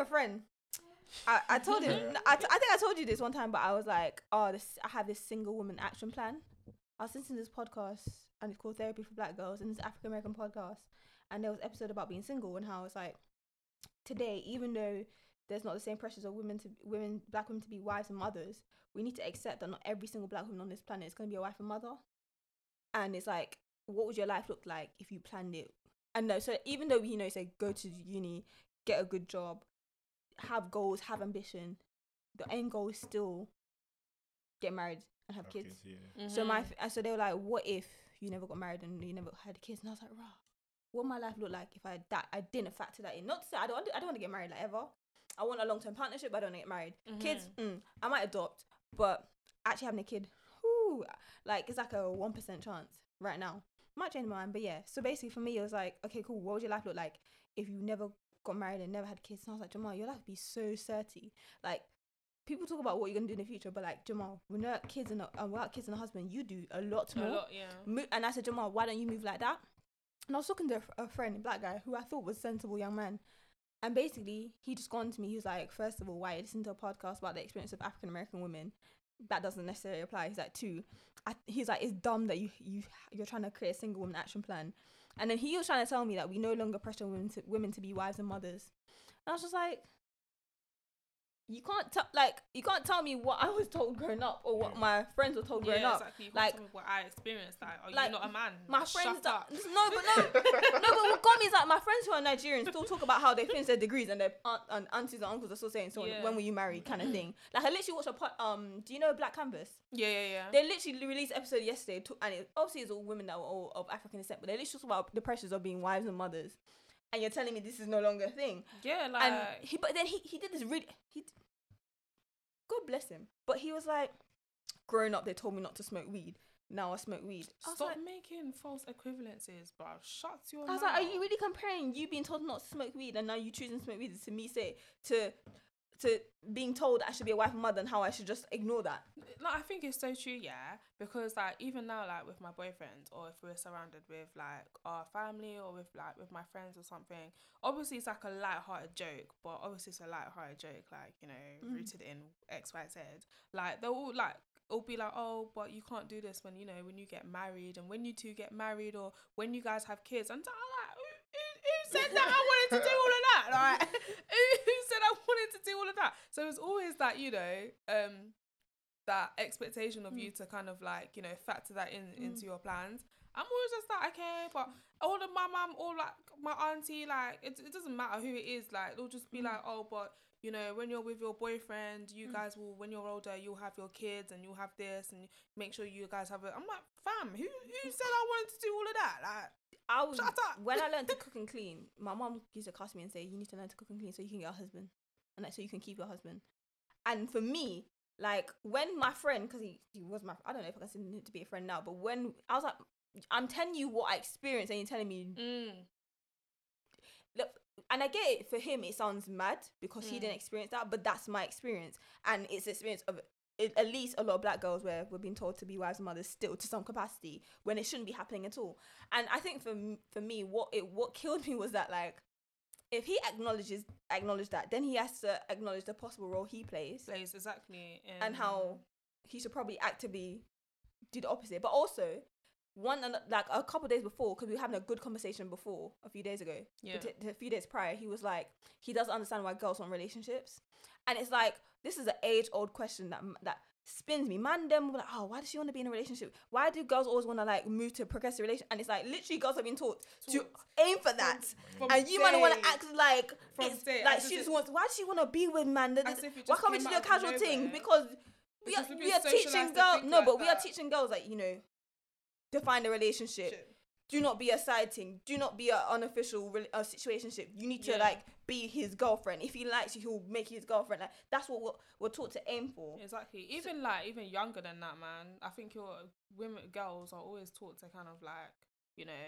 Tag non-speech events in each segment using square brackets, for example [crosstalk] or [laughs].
have a friend. I, I told him. [laughs] I, t- I think I told you this one time, but I was like, oh, this. I have this single woman action plan. I was listening to this podcast, and it's called Therapy for Black Girls, and it's African American podcast. And there was an episode about being single and how it's like today, even though there's not the same pressures of women to women, black women to be wives and mothers, we need to accept that not every single black woman on this planet is going to be a wife and mother. And it's like, what would your life look like if you planned it? And no, so even though you know, say go to uni, get a good job, have goals, have ambition, the end goal is still get married and have, kids. yeah. So Mm-hmm. my f- and so they were like, what if you never got married and you never had kids? And I was like, rah, what would my life look like if I that I didn't factor that in? Not to say I don't I don't want to get married like ever. I want a long term partnership. But I don't want to get married. Kids, mm, I might adopt, but actually having a kid, whoo, like it's like a one percent chance right now. Might change my mind, but yeah. So basically, for me, it was like, okay, cool. What would your life look like if you never got married and never had kids? And I was like, Jamal, your life would be so certy. Like people talk about what you're gonna do in the future, but like Jamal, without kids and a, uh, without kids and a husband, you do a lot A more. lot, yeah. Mo- and I said, Jamal, why don't you move like that? And I was talking to a, f- a friend, a black guy, who I thought was a sensible young man. And basically, he just gone to me. He was like, first of all, why you listen to a podcast about the experience of African American women? That doesn't necessarily apply. He's like, two, I, he's like, it's dumb that you you you're trying to create a single woman action plan. And then he was trying to tell me that we no longer pressure women to women to be wives and mothers. And I was just like, you can't tell like you can't tell me what I was told growing up or what my friends were told growing yeah, up. exactly. Like what I experienced. Like, are like, you not a man? my friends shut that no but no [laughs] no but what got me is like my friends who are Nigerians still talk about how they finish their degrees and their aunt, and aunties and uncles are still saying so Yeah. when will you marry kind of thing. Like I literally watched a po- um do you know Black Canvas? Yeah, yeah, yeah. They literally released an episode yesterday to, and it, obviously it's all women that were all of African descent, but they literally talk about the pressures of being wives and mothers. And you're telling me this is no longer a thing. yeah, like and he but then he, he did this really he God bless him. But he was like growing up they told me not to smoke weed. Now I smoke weed. I stop like, making false equivalences, bro. Shut your I was mouth. like, are you really comparing you being told not to smoke weed and now you choosing to smoke weed to me say to to being told I should be a wife and mother and how I should just ignore that? No, I think it's so true, yeah. Because like even now, like with my boyfriend, or if we're surrounded with like our family, or with like with my friends or something, obviously it's like a light-hearted joke, but obviously it's a light-hearted joke, like you know, Mm. rooted in X, Y, Z. Like they'll all like it'll be like, oh, but you can't do this when you know when you get married, and when you two get married, or when you guys have kids. And I'm like, who, who, who said that I wanted to do all of that? Like, [laughs] who, who said I wanted to do all of that? So it's always that you know, um, that expectation of mm. you to kind of like you know factor that in mm. into your plans. I'm always just like okay, but all of my mum or like my auntie, like it, it doesn't matter who it is. Like they'll just be mm. like, oh, but you know when you're with your boyfriend, you guys will when you're older, you'll have your kids and you'll have this and make sure you guys have it. I'm like, fam, who who said I wanted to do all of that? Like I was Shut up. when I learned to cook and clean, my mom used to cuss me and say, You need to learn to cook and clean so you can get a husband. And like so you can keep your husband. And for me, like when my friend, because he, he was my I don't know if I consider him to be a friend now, but when I was like I'm telling you what I experienced and you're telling me mm, look, and I get it for him. It sounds mad because he Mm. didn't experience that, but that's my experience, and it's the experience of it, at least a lot of black girls where we're being told to be wives and mothers still to some capacity when it shouldn't be happening at all. And I think for for me, what it what [laughs] killed me was that like. If he acknowledges acknowledge that, then he has to acknowledge the possible role he plays plays exactly and how he should probably actively do the opposite. But also, one and like a couple days before, because we were having a good conversation before a few days ago, Yeah. t- a few days prior, he was like, he doesn't understand why girls want relationships, and it's like this is an age old question that that spins me. Man, them like, oh, why does she want to be in a relationship? Why do girls always want to like move to a progressive relation? And it's like literally girls have been taught to aim for that, from and you might want to act like from it's day, like she just it- wants. Why does she want to be with man? Why can't we just do a casual thing? Because we are, we are teaching girls. No, like but we are teaching girls like you know, define a relationship. Shit. Do not be a side thing. Do not be an unofficial re- uh, situationship. You need to Yeah. like be his girlfriend. If he likes you, he'll make you his girlfriend. Like that's what we're, we're taught to aim for. Exactly. Even like even younger than that, man. I think your women girls are always taught to kind of like you know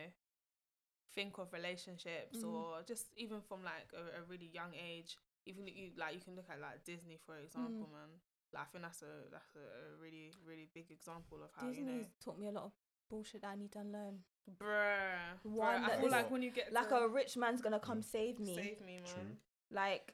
think of relationships Mhm. or just even from like a, a really young age. Even you like you can look at like Disney for example, Mm. man. Like I think that's a that's a really really big example of how Disney's you know, taught me a lot of bullshit that I need to unlearn. bruh. bruh One I feel like when you get Like to a rich man's gonna come mm. save me. save me, man. True. Like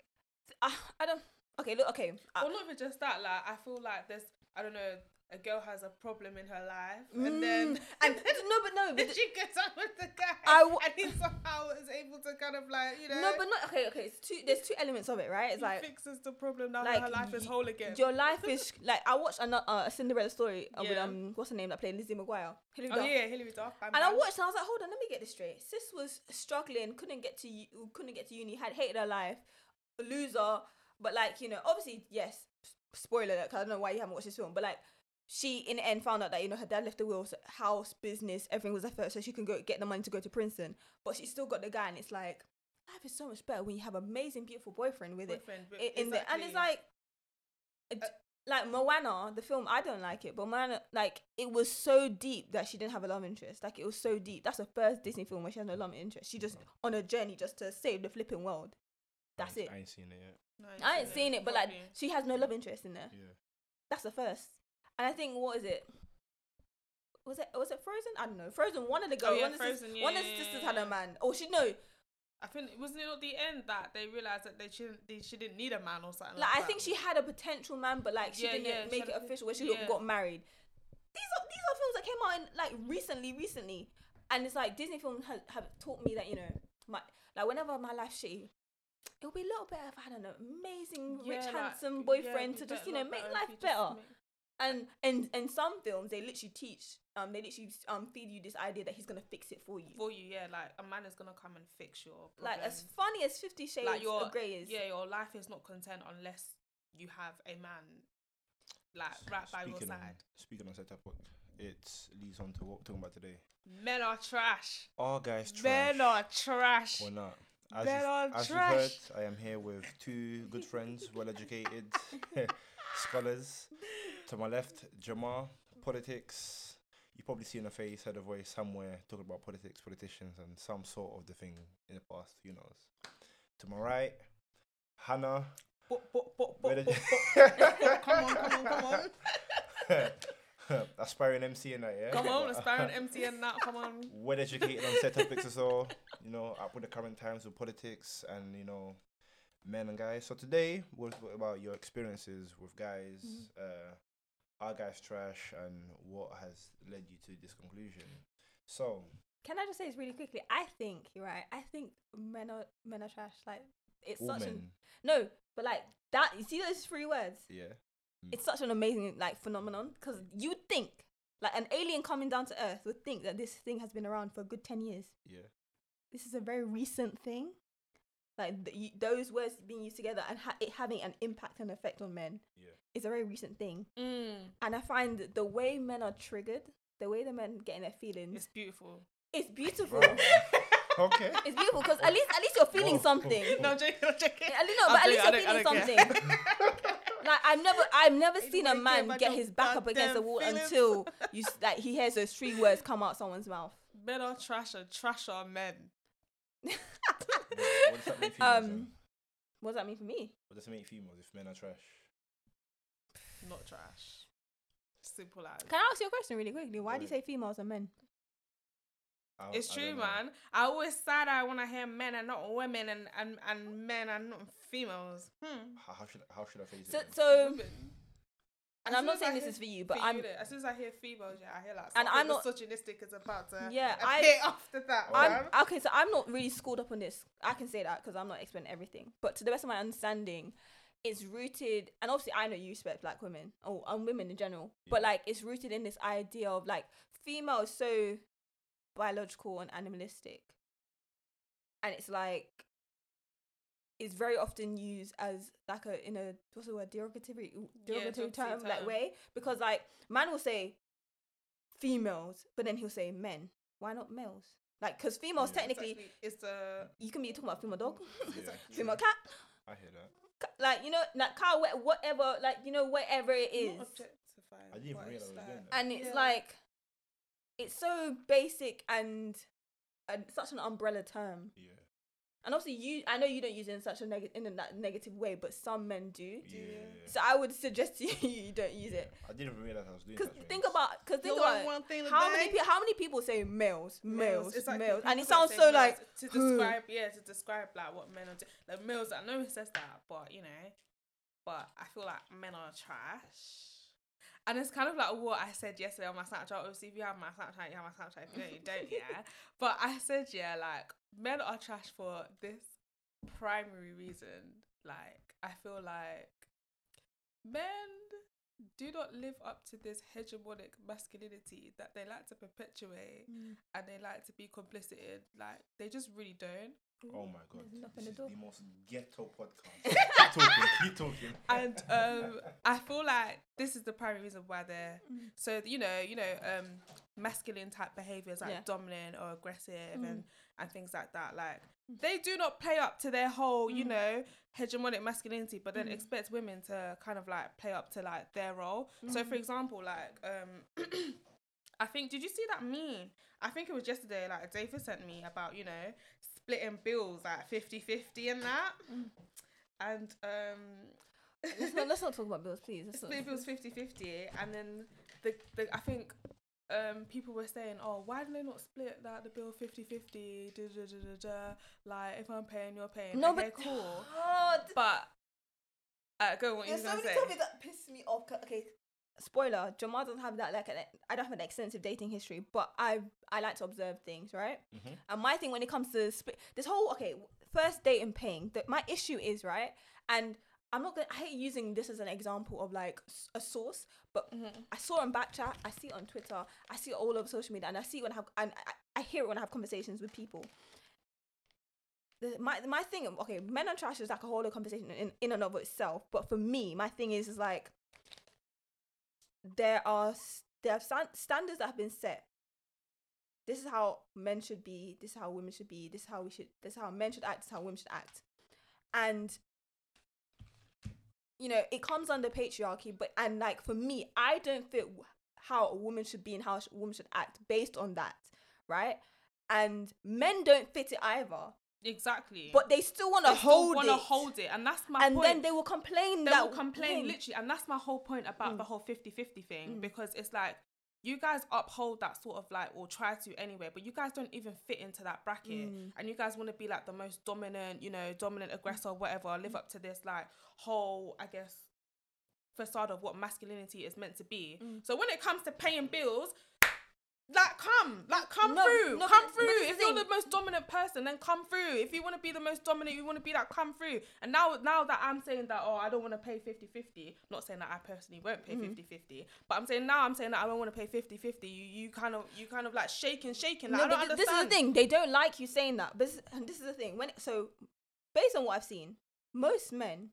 I, I don't. Okay, look. Okay, I- Well, not even just that. Like, I feel like there's, I don't know, a girl has a problem in her life, and then Mm, and [laughs] no, but no, but she gets out with the guy, I w- and he somehow is able to kind of like, you know, no, but not okay. Okay, it's two. There's two elements of it, right? It's he like fixes the problem. Now like, her life is whole again. your life is [laughs] like I watched a, uh, a Cinderella story uh, with um what's her name that played Lizzie McGuire. Hilary oh Duff. yeah, Hilary Duff. And I watched and I was like, hold on, let me get this straight. Sis was struggling, couldn't get to u- couldn't get to uni, had hated her life, a loser. But like you know, obviously yes, spoiler alert. 'cause I don't know why you haven't watched this film, but like she in the end found out that you know her dad left the will, so house, business, everything was left her, so she can go get the money to go to Princeton. But she still got the guy, and it's like life is so much better when you have amazing, beautiful boyfriend with it Boyfriend, but i- in the and it's like it- like Moana, the film, I don't like it, but Moana, like it was so deep that she didn't have a love interest. Like it was so deep. That's the first Disney film where she has no love interest. She just mm. on a journey just to save the flipping world. That's I it. I ain't seen it yet. No, I ain't seen it, but like she has no love interest in there. Yeah. That's the first. And I think what is it? Was it was it Frozen? I don't know. Frozen. One of the girls, Oh, yeah, one of the Frozen, one of the sisters had a man. Oh, she no. I think wasn't it at the end that they realized that they shouldn't, they she didn't need a man or something. Like that. Like, I think she had a potential man, but like she Yeah, didn't yeah, make had it official where she yeah. got married. These are these are films that came out in like recently, recently, and it's like Disney films have, have taught me that you know my like whenever my life's shitty, it'll be a little better if I had an amazing, rich, like, handsome yeah, boyfriend to just you know make life better. make- And and and some films they literally teach um they literally um feed you this idea that he's gonna fix it for you. for you, yeah, like a man is gonna come and fix your like as funny as Fifty Shades like your of Grey is. yeah, your life is not content unless you have a man like right by your Speaking on, side. speaking on set up, it leads on to what we're talking about today. Men are trash. All guys trash. Men are trash. or not. As, Men you've, are as you've trash. heard, I am here with two good friends, well educated [laughs] [laughs] scholars. To my left, Jamal, politics. You've probably seen a face, heard a voice somewhere talking about politics, politicians, and some sort of the thing in the past. Who knows? To my right, Hannah. Bo- bo- bo- bo- bo- bo- come on, come on, come on. [laughs] aspiring MC and that, yeah. Come on, [laughs] aspiring MC and that, come on. well educated on set topics as well. You know, up with the current times with politics and you know, men and guys. So today we'll talk about your experiences with guys, Mm-hmm. uh, are guys trash, and what has led you to this conclusion. So Can I just say this really quickly? I think you're right. I think men are men are trash. Like it's all such men, an no, but like that. You see those three words? yeah, mm. It's such an amazing like phenomenon because you would think like an alien coming down to Earth would think that this thing has been around for a good ten years. yeah, This is a very recent thing. Like th- you, those words being used together and ha- it having an impact and effect on men yeah. is a very recent thing. Mm, And I find the way men are triggered, the way the men get in their feelings, it's beautiful. it's beautiful. [laughs] Okay. It's beautiful because at least at least you're feeling Whoa. something. [laughs] No, I'm joking, I'm joking. At least, no, I'm but at least I you're feeling something. [laughs] like I've never, I've never It's seen a man get his back up against the wall feelings. until you like he hears those three words come out someone's mouth. Men are trash and trash are men. What, what does that mean females? Um. What does that mean for me? What does it mean for females if men are trash? Not trash. Simple as. Can I ask you a question really quickly? Why do you say females and men? I- It's I true, don't know. man. I always side eye when I hear men and not women, and, and, and men and not females. Hmm. How, how should how should I phrase it? So, then? so Women. And As I'm not as I saying this is for you, but for I'm you, as soon as I hear females, yeah, I hear like And I'm not- misogynistic is about to Yeah, I- appear [laughs] after that. I'm okay. So I'm not really schooled up on this. I can say that because I'm not explaining everything. But to the best of my understanding, it's rooted, and obviously I know you respect black women or and women in general. But like it's rooted in this idea of like female is so biological and animalistic, and it's like it's very often used as like a in a what's the word derogatory derogatory derogatory term like way because like man will say females, but then he'll say men. Why not males? Like, because females Yeah. technically Exactly. it's the you can be talking about female dog, Yeah, [laughs] female true. cat, I hear that. ca- like you know, like car, whatever, like you know, whatever it is. I didn't even realise it's was that. and it's Yeah. like it's so basic and and such an umbrella term, Yeah. And obviously you, I know you don't use it in such a neg- in a negative way, but some men do. Yeah. So I would suggest to [laughs] you you don't use it. I didn't even realize I was doing Because think things. about, because think about one thing how many day? people, how many people say males, males, It's like males, and it sounds so like to "Huh." describe, yeah, to describe like what men are doing. Like males, I know it says that, but you know, but I feel like men are trash. And it's kind of like what I said yesterday on my Snapchat. Obviously, if you have my Snapchat, you have my Snapchat. If you don't, you don't, yeah. [laughs] But I said, yeah, like men are trash for this primary reason. Like I feel like men do not live up to this hegemonic masculinity that they like to perpetuate Mm. and they like to be complicit in. Like they just really don't. Oh my god, There's nothing this at is all. the most ghetto podcast. [laughs] keep talking, keep talking. And um, I feel like this is the primary reason why they're Mm. so you know you know um, masculine type behaviors like Yeah. dominant or aggressive Mm. and and things like that. Like they do not play up to their whole you Mm. know hegemonic masculinity, but then Mm. expect women to kind of like play up to like their role. So for Mm. example, like um. [clears throat] I think did you see that meme? I think it was yesterday, like David sent me about, you know, splitting bills like 50-50 and that. And um let's, not, let's not talk about bills, please. Let's split bills 50-50 and then the, the I think um people were saying, Oh, why do they not split that the bill 50-50? Da, da, da, da, da. Like if I'm paying, you're paying. No, okay, but cool. Oh, th- But uh go on, what you There's so gonna many say? topics that pissed me off. Okay, spoiler: Jamal doesn't have that like. An, I don't have an extensive dating history, but I I like to observe things, right? Mhm. And my thing when it comes to split, this whole okay, first date and paying. That my issue is right, and I'm not gonna. I hate using this as an example of like a source, but Mhm. I saw it on Backchat, I see it on Twitter, I see it all over social media, and I see it when I have, and I, I hear it when I have conversations with people. The, my my thing, okay, men are trash is like a whole other conversation in, in and of itself. But for me, my thing is is like there are there are stan- standards that have been set. This is how men should be. This is how women should be. This is how we should. This is how men should act. This is how women should act. And you know, it comes under patriarchy, but and like for me, I don't fit how a woman should be and how a woman should act based on that, right? And men don't fit it either, Exactly. but they still want to hold wanna it. hold it, and that's my and point. then they will complain. they that will complain literally and that's my whole point about Mm. the whole 50-50 thing Mm. because it's like you guys uphold that sort of like or try to anyway but you guys don't even fit into that bracket Mm. and you guys want to be like the most dominant you know dominant aggressor whatever Mm. live up to this like whole i guess facade of what masculinity is meant to be Mm. so when it comes to paying bills like come like come No, through no, come through if you're the most dominant person then come through if you want to be the most dominant you want to be like come through and now now that i'm saying that oh i don't want to pay 50-50 not saying that i personally won't pay Mhm. 50-50 but i'm saying now i'm saying that i don't want to pay 50-50 you you kind of you kind of like shaking shaking like, No, i don't but th- understand this is the thing. They don't like you saying that. But this, and [laughs] this is the thing. When so, based on what I've seen, most men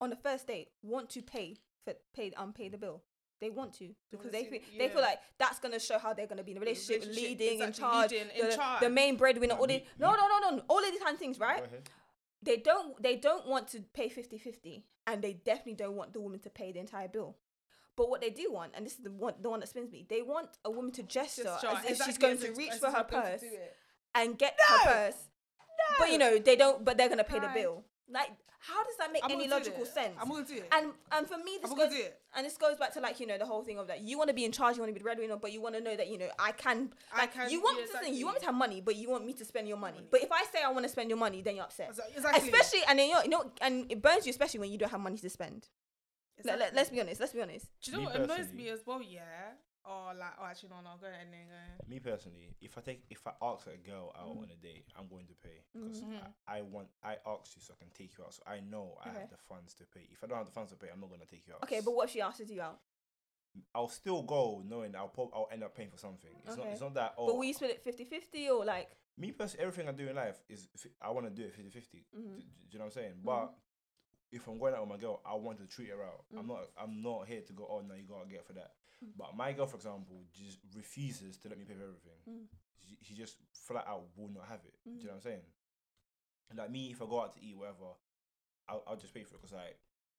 on the first date want to pay for pay um the bill. They want to because they see- feel, they feel like that's gonna show how they're gonna be in a relationship, Relationship, leading in exactly, charge, leading, in the, charge. the main breadwinner. Like All these, me- no, no, no, no, all of these kind of things, right? They don't they don't want to pay 50-50 and they definitely don't want the woman to pay the entire bill. But what they do want, and this is the one the one that spins me, they want a woman to gesture Just as try- if she's going to reach as for her I'm going to purse and get No! her purse. But you know, they don't but they're gonna pay the bill. Like how does that make I'm any logical it. sense? i'm gonna do it and and for me this i'm goes gonna do it and this goes back to like, you know, the whole thing of that you want to be in charge, you want to be the breadwinner, but you want to know that, you know, I can I like can- you want yeah, this thing, you want me to have money, but you want me to spend your money. Money. But if I say I want to spend your money, then you're upset. exactly Especially and then you know, you know and it burns you especially when you don't have money to spend. Let, exactly. let, us be honest, let's be honest. do you know Me what annoys personally- me as well yeah or like oh actually no no go ahead and then go Me personally, if I take if I ask a girl out Mhm. on a date, I'm going to pay because Mhm. I, I want I asked you so I can take you out. So I know I Okay. have the funds to pay. If I don't have the funds to pay, I'm not gonna take you out. Okay, but what if she asks you out? I'll still go knowing I'll prob- I'll end up paying for something. It's not it's not that oh But will you split it 50-50 or like me personally everything I do in life is I want to do it 50 50 Mhm. do, do you know what I'm saying? Mhm. But if I'm going out with my girl, I want to treat her out. I'm Mhm. not I'm not here to go. Oh no, you gotta get for that. But my girl, for example, just refuses to let me pay for everything. Mm. She, she just flat out will not have it. Do you know what I'm saying? Like me, if I go out to eat, whatever, I'll, I'll just pay for it because I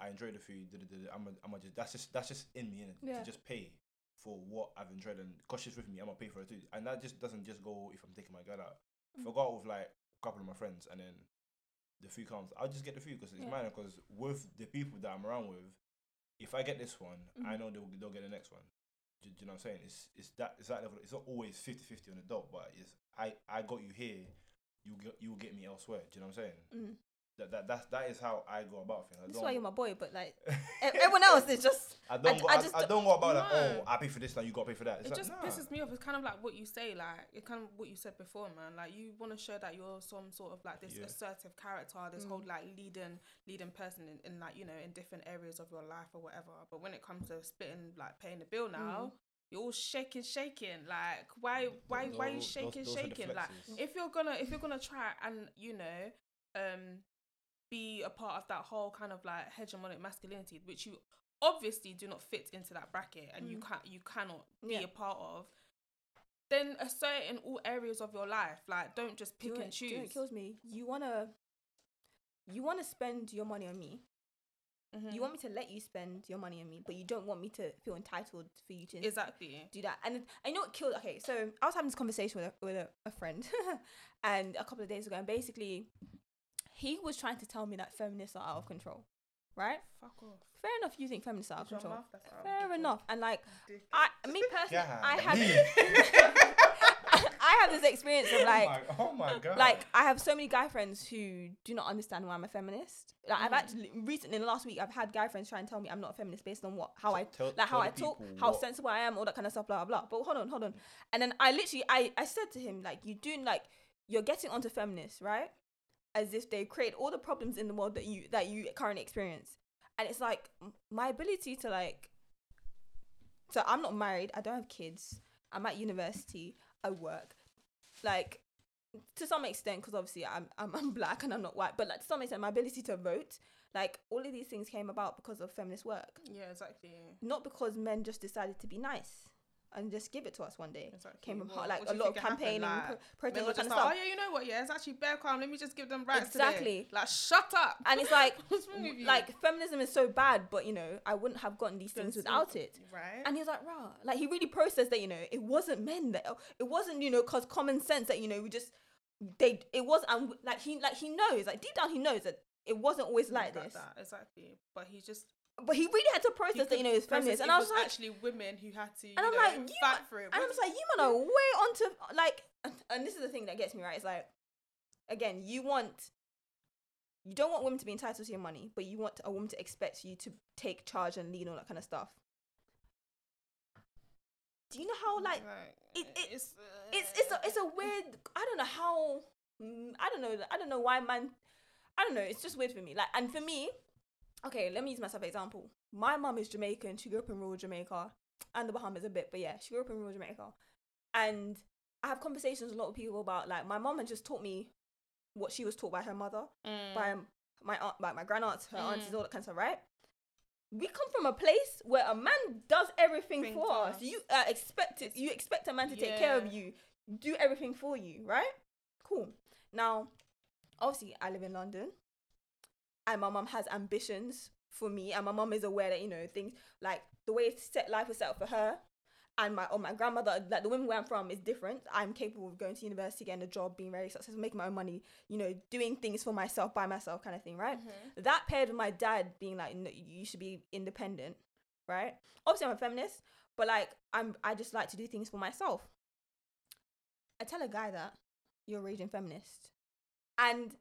I enjoy the food. da, da, da, I'm a, I'm a just that's just that's just in me, innit? Yeah. To just pay for what I've enjoyed and because she's with me, I'm gonna pay for it too. And that just doesn't just go if I'm taking my girl out. If I go out with like a couple of my friends and then the food comes, I'll just get the food because it's Yeah. mine. Because with the people that I'm around with, if I get this one, I Mhm. know they'll they'll get the next one. Do, do you know what I'm saying? It's it's that it's that level. It's not always 50-50 on the dot, but it's I I got you here, you get you will get me elsewhere. Do you know what I'm saying? Mm. That that that's, that is how I go about things. I That's why you're my boy, but like [laughs] everyone else is just I don't I- go, I I, just I don't- don't go about like, oh, I pay for this now, you got to pay for that. It's it like, just nah. pisses me off. It's kind of like what you say, like it kind of what you said before, man. Like you want to show that you're some sort of like this Yeah. assertive character, this Mm. whole like leading leading person in, in like you know in different areas of your life or whatever. But when it comes to splitting like paying the bill now, Mm. you're all shaking, shaking. Like why why Those- why are you shaking, those are the shaking? Like if you're gonna if you're gonna try and you know um be a part of that whole kind of like hegemonic masculinity which you obviously do not fit into that bracket and you Mm. can't you cannot be Yeah. a part of then assert it in all areas of your life like don't just pick you know and choose do you choose kills me. You wanna you wanna spend your money on me. Mhm. You want me to let you spend your money on me, but you don't want me to feel entitled for you to exactly do that. And I know it killed. Okay, so I was having this conversation with a, with a, a friend, [laughs] and a couple of days ago, and basically, he was trying to tell me that feminists are out of control, right? fuck off Fair enough, you think feminists are out of control. mouth that's out Fair enough, and like Dick. I, me personally, Yeah, I have. [laughs] I have this experience of like. oh, my, oh my god. Like I have so many guy friends who do not understand why I'm a feminist. Like I've Mhm. actually recently in the last week I've had guy friends try and tell me I'm not a feminist based on what how I Tell- like how I talk, people how what- sensible I am, all that kind of stuff, blah blah blah. But hold on, hold on. And then I literally I I said to him like you doing like you're getting onto feminists right, as if they create all the problems in the world that you that you currently experience, and it's like my ability to like. So I'm not married. I don't have kids. I'm at university. I work. Like to some extent, because obviously I'm, I'm [laughs] I'm black and I'm not white, but like to some extent, my ability to vote, like all of these things came about because of feminist work, yeah exactly not because men just decided to be nice and just give it to us one day. exactly Came from like a lot of happened? campaigning, Like, pro- Men protest, were kind of stuff. oh yeah, you know what? Yeah, it's actually bare calm. Let me just give them rights today." Exactly. Like, shut up. And it's like, What's wrong with you? like feminism is so bad, but you know, I wouldn't have gotten these things without it. right? And he was like, rah. Like, he really processed that, you know, it wasn't men that, it wasn't, you know, cause common sense that, you know, we just, they, it was, and like, he, like, he knows, like, deep down, he knows that it wasn't always like Like this. that, exactly. But he just But he really had to process that, you know, it's feminist. And I was like, actually women who had to, and I'm know, like, you fight for it. and I'm like, you man are way onto, like, and this is the thing that gets me, right? It's like, again, you want, you don't want women to be entitled to your money, but you want a woman to expect you to take charge and lead all that kind of stuff. Do you know how, like, it- it- it's it's it's a it's a weird I don't know how mm, I don't know I don't know why man I don't know it's just weird for me like and for me okay let me use myself as example my mum is Jamaican she grew up in rural Jamaica and the Bahamas a bit but yeah she grew up in rural Jamaica and I have conversations with a lot of people about like my mum had just taught me what she was taught by her mother Mm. by my aunt by my grand aunts her aunties Mm. all that kind of stuff right we come from a place where a man does everything Thing for us. us. You uh, expect it. You expect a man to take care of you, do everything for you, right? Cool. Now, obviously, I live in London, and my mum has ambitions for me, and my mum is aware that you know things like the way set life was set up for her, and my or my grandmother, like the women where I'm from, is different. I'm capable of going to university, getting a job, being very successful, making my own money, you know, doing things for myself by myself, kind of thing, right? Mhm. that paired with my dad being like no, you should be independent right obviously i'm a feminist but like i'm i just like to do things for myself i tell a guy that you're a raging feminist and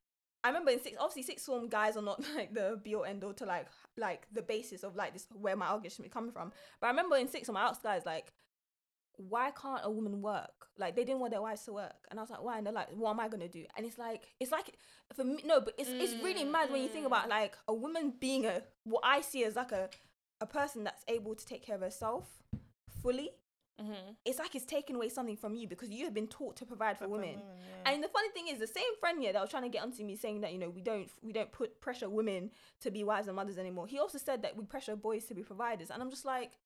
i remember in six obviously six form guys are not [laughs] like the be all end all to like like the basis of like this where my argument should be coming from but i remember in six form i asked guys like why can't a woman work? Like they didn't want their wives to work, and I was like, why? And they're like, what am I gonna do? And it's like, it's like for me, no, but it's it's really Mm, mad when you think mm. about like a woman being a what I see as like a a person that's able to take care of herself fully. Mhm. It's like it's taking away something from you because you have been taught to provide for For women. yeah. And the funny thing is, the same friend here that was trying to get onto me saying that you know we don't we don't put pressure women to be wives and mothers anymore. He also said that we pressure boys to be providers, and I'm just like,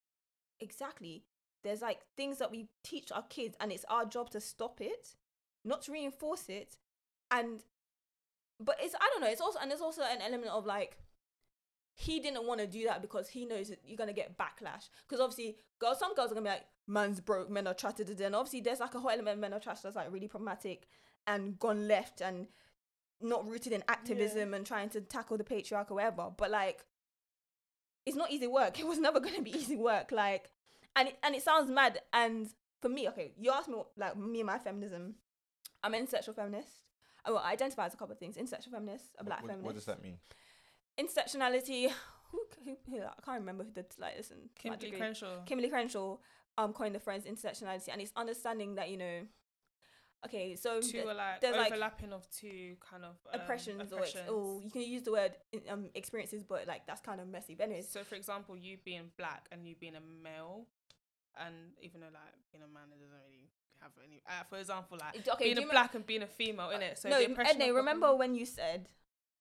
exactly. There's like things that we teach our kids, and it's our job to stop it, not to reinforce it, and but it's I don't know. It's also and there's also an element of like he didn't want to do that because he knows that you're gonna get backlash. Because obviously, girls, some girls are gonna be like, "Man's broke, men are trash." da, da, da. And obviously, there's like a whole element of men are trash that's like really problematic and gone left. And not rooted in activism and trying to tackle the patriarch or whatever. But like, it's not easy work. [laughs] It was never gonna be easy work. Like, and it, and it sounds mad. And for me, okay, you asked me what, like me and my feminism. I'm an intersectional feminist. I will identify as a couple of things: intersectional feminist, a black what, feminist. what does that mean? Intersectionality. Who, who, who I can't remember who did like listen. to my Kimberly degree. Crenshaw. Kimberly Crenshaw um coined the phrase intersectionality, and it's understanding that you know. Okay, so two th- are like there's, like, overlapping of two kind of um, oppressions, or, ex- oppressions. or you can use the word um experiences, but like that's kind of messy. But anyways, So, for example, you being black and you being a male, and even though like being a man, it doesn't really have any. Uh, for example, like okay, being a you black and being a female, in it. So no, the Edna, remember becoming- when you said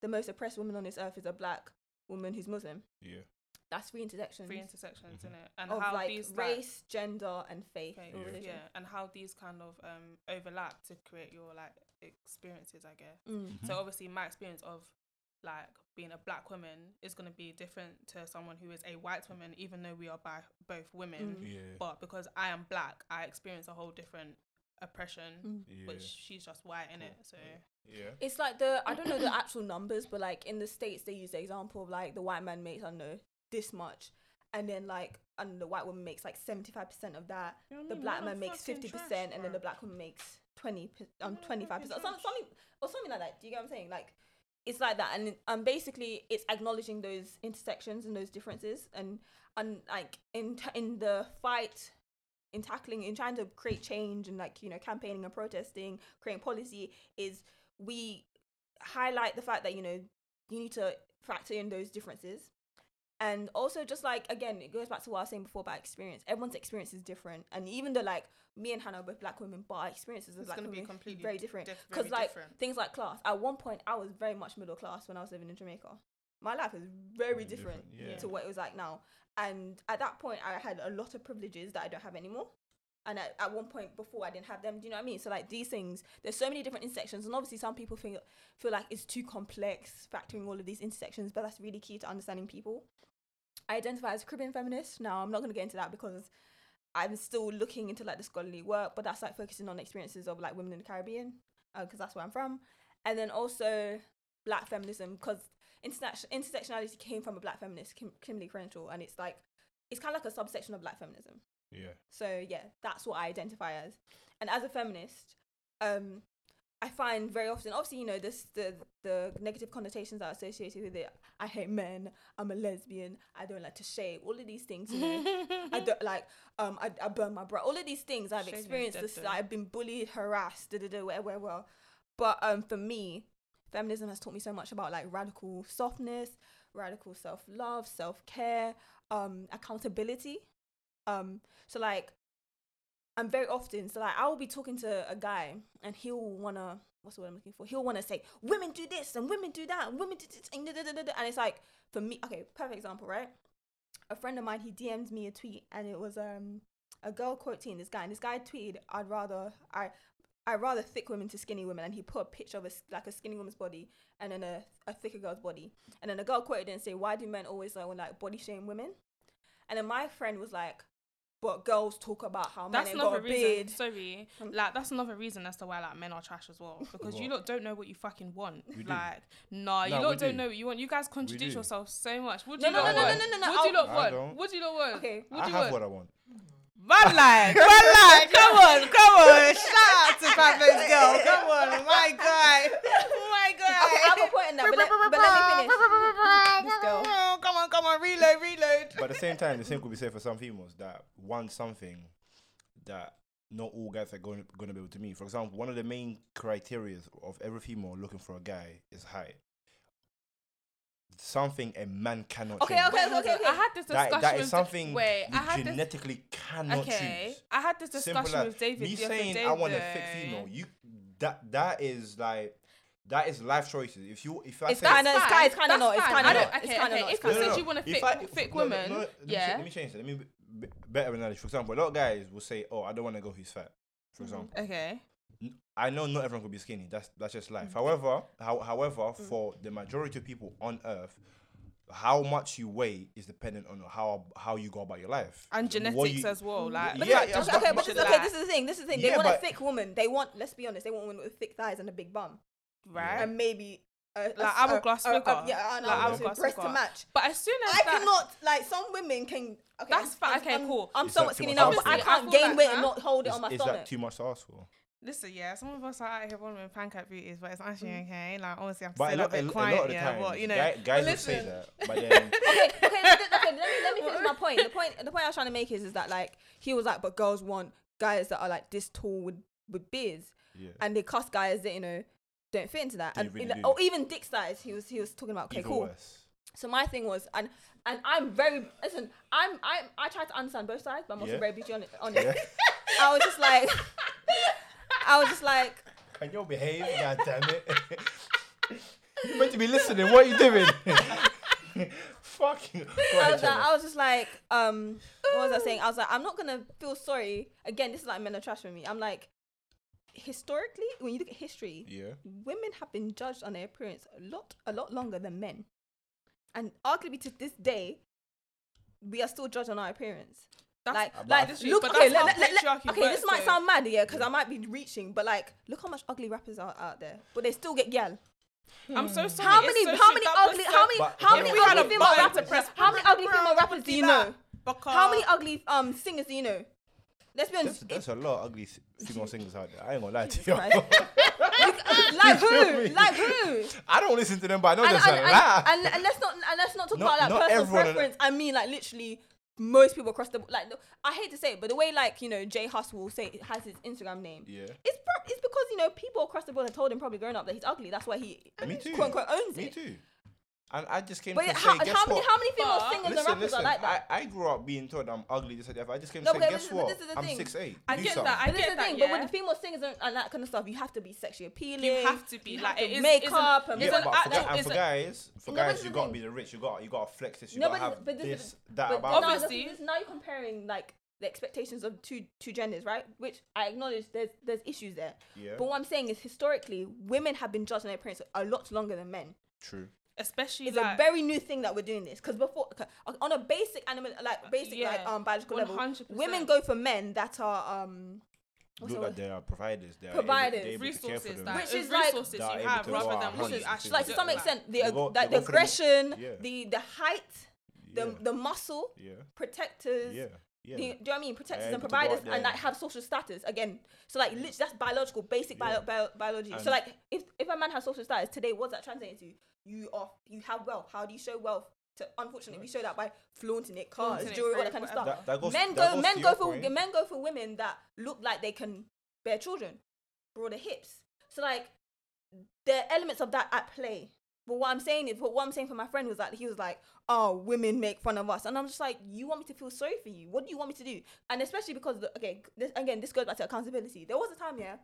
the most oppressed woman on this earth is a black woman who's Muslim? Yeah. That's three intersections three intersections Mhm. in it, and of how like these like, race, gender, and faith Okay, or Yeah. religion. yeah, and how these kind of um overlap to create your like experiences, I guess. Mm. So obviously, my experience of like being a black woman is gonna be different to someone who is a white woman, even though we are by both women. Mm. Yeah. But because I am black, I experience a whole different oppression, Mm. Yeah. which she's just white in it. So yeah. It's like the I don't know the actual numbers, but like in the states they use the example of like the white man makes I don't know this much, and then like and the white woman makes like seventy five percent of that. the black man makes fifty percent, and then the black woman makes twenty um twenty five percent, something something or something like that. Do you get what I'm saying? Like it's like that, and um basically it's acknowledging those intersections and those differences, and and like in t- in the fight. In tackling, in trying to create change and like you know campaigning and protesting, creating policy is we highlight the fact that you know you need to factor in those differences and also just like again it goes back to what i was saying before about experience. Everyone's experience is different. And even though like me and hannah are both black women but our experiences as It's black gonna be completely very different. because very like different. things like class. At one point i was very much middle class when i was living in jamaica. My life is very Very different, different, yeah. to what it was like now. And at that point i had a lot of privileges that i don't have anymore and at, at one point before I didn't have them. Do you know what I mean? So like these things, there's so many different intersections, and obviously some people feel feel like it's too complex factoring all of these intersections, but that's really key to understanding people. I identify as a Caribbean feminist. Now I'm not gonna get into that because I'm still looking into like the scholarly work, but that's like focusing on experiences of like women in the Caribbean uh, because that's where I'm from, and then also Black feminism because intersection intersectionality came from a Black feminist, Kim- Kimberly Crenshaw, and it's like it's kind of like a subsection of Black feminism. Yeah. So yeah, that's what I identify as. And as a feminist, um, I find very often, obviously, you know, this the the negative connotations that are associated with it. I hate men. I'm a lesbian. I don't like to shave. All of these things, you know. I [laughs] don't like. Um, I, I burn my bra. All of these things I've Shaving experienced. This, though. I've been bullied, harassed, da da da, whatever, whatever. But um, for me, feminism has taught me so much about like radical softness, radical self love, self care, um, accountability. Um, so like, I'm very often so like I will be talking to a guy and he'll wanna what's the word I'm looking for? He'll wanna say women do this and women do that and women do this and, da, da, da, da, da." and it's like for me, okay, perfect example, right? A friend of mine he DM'd me a tweet and it was um a girl quoting this guy and this guy tweeted I'd rather I I rather thick women to skinny women, and he put a picture of a like a skinny woman's body and then a, a thicker girl's body, and then the girl quoted and say, "Why do men always like, like body shame women?" And then my friend was like, "But girls talk about how That's men ain't got another a reason. beard." Sorry, Um, like that's another reason as to why like men are trash as well [laughs] because you lot don't know what you fucking want. We do. Like, nah, you lot don't do. know what you want. You guys contradict do. yourselves so much. What do No, you no, lot no, no, want? no, no, no, What do you I'll- lot I want? don't. What do you lot want? Okay. What I do you have want? what I want. Man [laughs] like, man like, come on, come on. Shout out to Fabulous Girl. Come on, my guy. [laughs] My Okay, I have guy. a point in that, but let, but let me finish. This girl. Come on, come on, reload, reload. But at the same time, the same could be said for some females that want something that not all guys are going going to be able to meet. For example, one of the main criteria of every female looking for a guy is height. Something a man cannot Okay, change. okay, okay, okay, okay. I had this discussion That, that is something wait, you I had this genetically cannot okay. choose. I had this discussion as with David. me the other saying day, I want a thick female. You that that is like that is life choices. If you if I It's say kinda- it's fine, kinda not, it's kinda don't- it's kinda not, If it's you said you want a thick, I- thick no, no, woman, no, let me yeah. Let me change it. Let me b- b- better analogy. For example, a lot of guys will say, "Oh, I don't want to go who's fat." For Mm-hmm. example, Okay. I know not everyone could be skinny. That's that's just life. Mm. However, how, however, Mm. for the majority of people on Earth, how much you weigh is dependent on how how you go about your life And genetics you- as well. Like, yeah, yeah, just okay, but- okay, but this, okay, this is the thing. This is the thing. Yeah, they want a thick woman. They want. Let's be honest. They want women with thick thighs and a big bum. Right? and maybe a, a- Like a- hourglass a- a- figure. yeah, an Like hourglass hourglass breast to match. but as soon as I that, cannot like some women can. Okay, That's I'm- fine, okay, I'm- cool. I'm Is somewhat skinny now, but I can't I gain like weight that- and not hold it on my is stomach. Is that too much to ask for? Listen, yeah, some of us are out here following pancake beauties, but it's actually Mm. okay. Like, honestly, I'm But a still a lot, a, bit a quiet, lot of the yeah. time, But you know, guy, guys but will say that, [laughs] but then okay, okay, th- th- okay. Let me let me [laughs] finish my point. The point the point I was trying to make is is that like he was like, but girls want guys that are like this tall with with beards, yeah, and they cuss guys that you know don't fit into that, and really do. or even dick size. He was he was talking about. Okay, even cool. worse. So my thing was, and and I'm very listen. I'm I I try to understand both sides, but I'm also Yeah. very brutally honest. honest. Yeah. [laughs] I was just like, [laughs] I was just like, Can you behave? God damn it! [laughs] You're meant to be listening. What are you doing? Fucking. Go I ahead, was, like. I was just like, um, what was I saying? I was like, I'm not gonna feel sorry. Again, this is like men are trash for me. I'm like, historically, when you look at history, Yeah. women have been judged on their appearance a lot, a lot longer than men, and arguably to this day, we are still judged on our appearance. That's, like, but like, look. but Okay, that's let, let, let, okay. This might though. sound mad, yeah, because I might be reaching, but like, look how much ugly rappers are out there, but they still get gal. I'm so sorry. How many, so how many ugly, so- how many, But- how but many if we had ugly female rappers? How many ugly female rappers do you know? Because How many ugly um singers do you know? Let's be honest. there's a lot of ugly female [laughs] singers out there. I ain't gonna lie to [laughs] you. Like who? Like who? I don't listen to them, but I know And, there's and, a and, lot. and, and let's not and let's not talk Not- about like personal preference. I mean like literally most people across the like I hate to say it, but the way like you know J Hus will say has his Instagram name. yeah. It's pro- it's because you know people across the board have told him probably growing up that he's ugly. That's why he Me too. quote unquote owns Me it. too. And I just came But to how, say, guess how many what? how many female But- singers and Listen, rappers listen. are like that? I, I grew up being told I'm ugly. This and that. I just came to No, say, but guess this- what? this is the I'm thing. six eight. I Do get something. that. I But this is get the that. thing. But with the female singers and, and that kind of stuff, you have to be sexually appealing. you have to be you like have it to is make up an, and it's Yeah, an but for, actual and it's for a- guys, for No, but guys, this you is the gotta thing. be the rich. You got, you gotta flex this. You No, gotta but have this- but this is this, the- that but about. now, you. Obviously- this- now you're comparing like the expectations of two two genders, right? Which I acknowledge there's there's issues there. Yeah, But what I'm saying is historically, women have been judged on their appearance a lot longer than men. true. Especially It's like a very new thing that we're doing this because before okay, on a basic animal like basic like Yeah, um biological level, 100%. women go for men that are um Look the like they are providers. They are Providers. able, they're able to care for resources them. that Which uh, is like- resources That you have rather than out what you actually like to some like- extent the They go- like the go for the- aggression, yeah. the the height, the yeah. the muscle, yeah, protectors. yeah, yeah. The, do you know what I mean? Protectors and to go out providers, and like have social status again. So like, literally, that's biological, basic bio, Yeah. bio, biology. so like, if if a man has social status today, what's that translating to? You are you have wealth. How do you show wealth? To, unfortunately, we show that by flaunting it, cars, Flaunting it, jewelry, all that kind of stuff. That, that goes, men go men go for point. men go for women that look like they can bear children, broader hips. So like, there are elements of that at play. But what I'm saying is, but what I'm saying for my friend was that he was like, "Oh, women make fun of us," and I'm just like, "You want me to feel sorry for you? What do you want me to do?" And especially because, the, okay, this, again, this goes back to accountability. There was a time, yeah,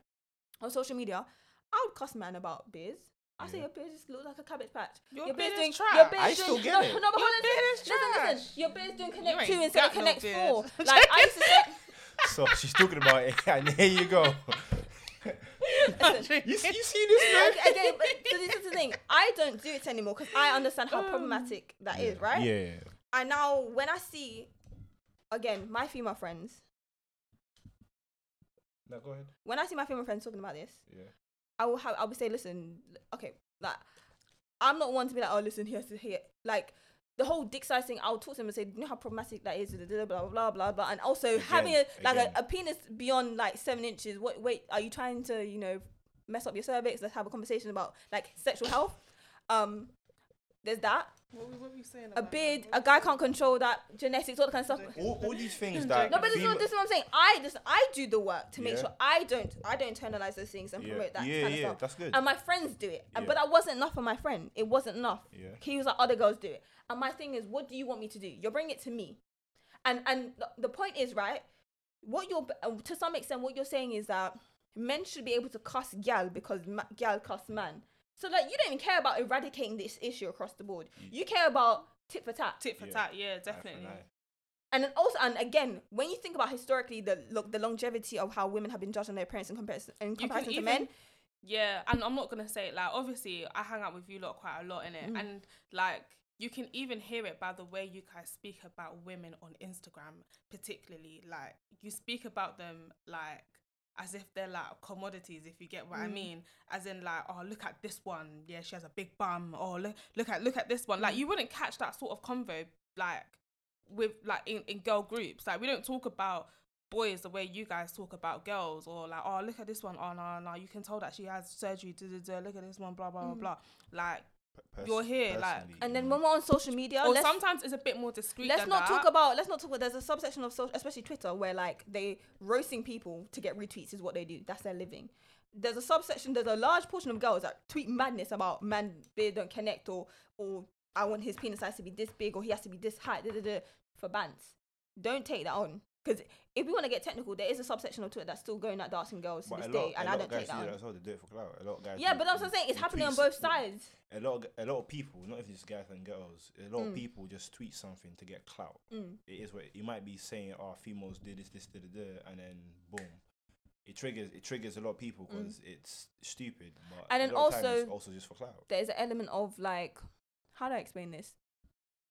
on social media, I would cuss man about beers. I say your beard just looks like a cabbage patch. Your beard's beard is doing, trash. Your beard's I doing, still get no, it. No, but Your hold beard listen, is listen, trash. listen. Your beard's doing connect two instead of got no connect four. [laughs] Like I used to say. So she's talking about it, [laughs] and here you go. Listen, [laughs] You, see- you see this man? Okay, again, but so this is the thing. I don't do it anymore because I understand how um, problematic that is, right? Yeah. And now when I see, again, my female friends, No, go ahead. when I see my female friends talking about this, Yeah. I will have, I will say, listen, okay, like, I'm not one to be like, oh, listen, here's to here, like. The whole dick size thing, I'll talk to him and say, you know how problematic that is, blah blah blah blah blah. And also having a like a, a penis beyond like seven inches. What? Wait, are you trying to you know mess up your cervix? Let's have a conversation about like sexual health. Um, there's that. What, were- what were you saying? a about beard, a guy can't control that, genetics, all that kind of stuff. All, all these things that. No, but this is, what, this is what I'm saying. I just I do the work to make Yeah. sure I don't I don't internalize those things and yeah, promote that yeah, kind of yeah, stuff. that's good. And my friends do it, And- but Yeah. that wasn't enough for my friend. It wasn't enough. yeah. He was like, other girls do it. And my thing is, what do you want me to do? You're bringing it to me. And and the, the point is, right? What you're uh, to some extent, what you're saying is that men should be able to cuss gal because ma- gal cuss man. So like, you don't even care about eradicating this issue across the board. You care about tit for tat. tit for Yeah. tat. Yeah, Eye for an definitely. eye. And then also, and again, when you think about historically the look, the longevity of how women have been judged on their appearance in comparison, in comparison to even men, Yeah, and I'm not gonna say it like obviously I hang out with you lot quite a lot in it, Mm. and like you can even hear it by the way you guys speak about women on Instagram, particularly like you speak about them like as if they're like commodities, if you get what I Mm. mean. As in like, oh look at this one, yeah, she has a big bum. Oh look look at look at this one. Mm. Like you wouldn't catch that sort of convo like with like in, in girl groups. Like we don't talk about boys the way you guys talk about girls or like, oh look at this one, oh no, no, you can tell that she has surgery, duh, duh, duh, look at this one, blah blah blah Mm. blah. Like Pers- You're here, like- And then when we're on social media, or sometimes it's a bit more discreet. let's than not that. talk about let's not talk about there's a subsection of social especially Twitter where like they roasting people to get retweets is what they do. That's their living. There's a subsection, there's a large portion of girls that tweet madness about man beard don't connect or or I want his penis size to be this big or he has to be this height da, da, da, for bands. Don't take that on. Because if we want to get technical, there is a subsection of Twitter that's still going at asking girls to But this lot, day, and I don't take that do on. that as well. They do it for clout. A lot of guys. Yeah, do- but that's what I'm saying. It's happening on both sides. A lot, of, a lot of people, not if it's guys and girls, a lot Mm. of people just tweet something to get clout. Mm. It is what you might be saying. Oh, females did this, this, did da, and then boom, it triggers. It triggers a lot of people because it's stupid. But Mm. And then lot of times also- it's also just for clout. there's an element of like how do I explain this?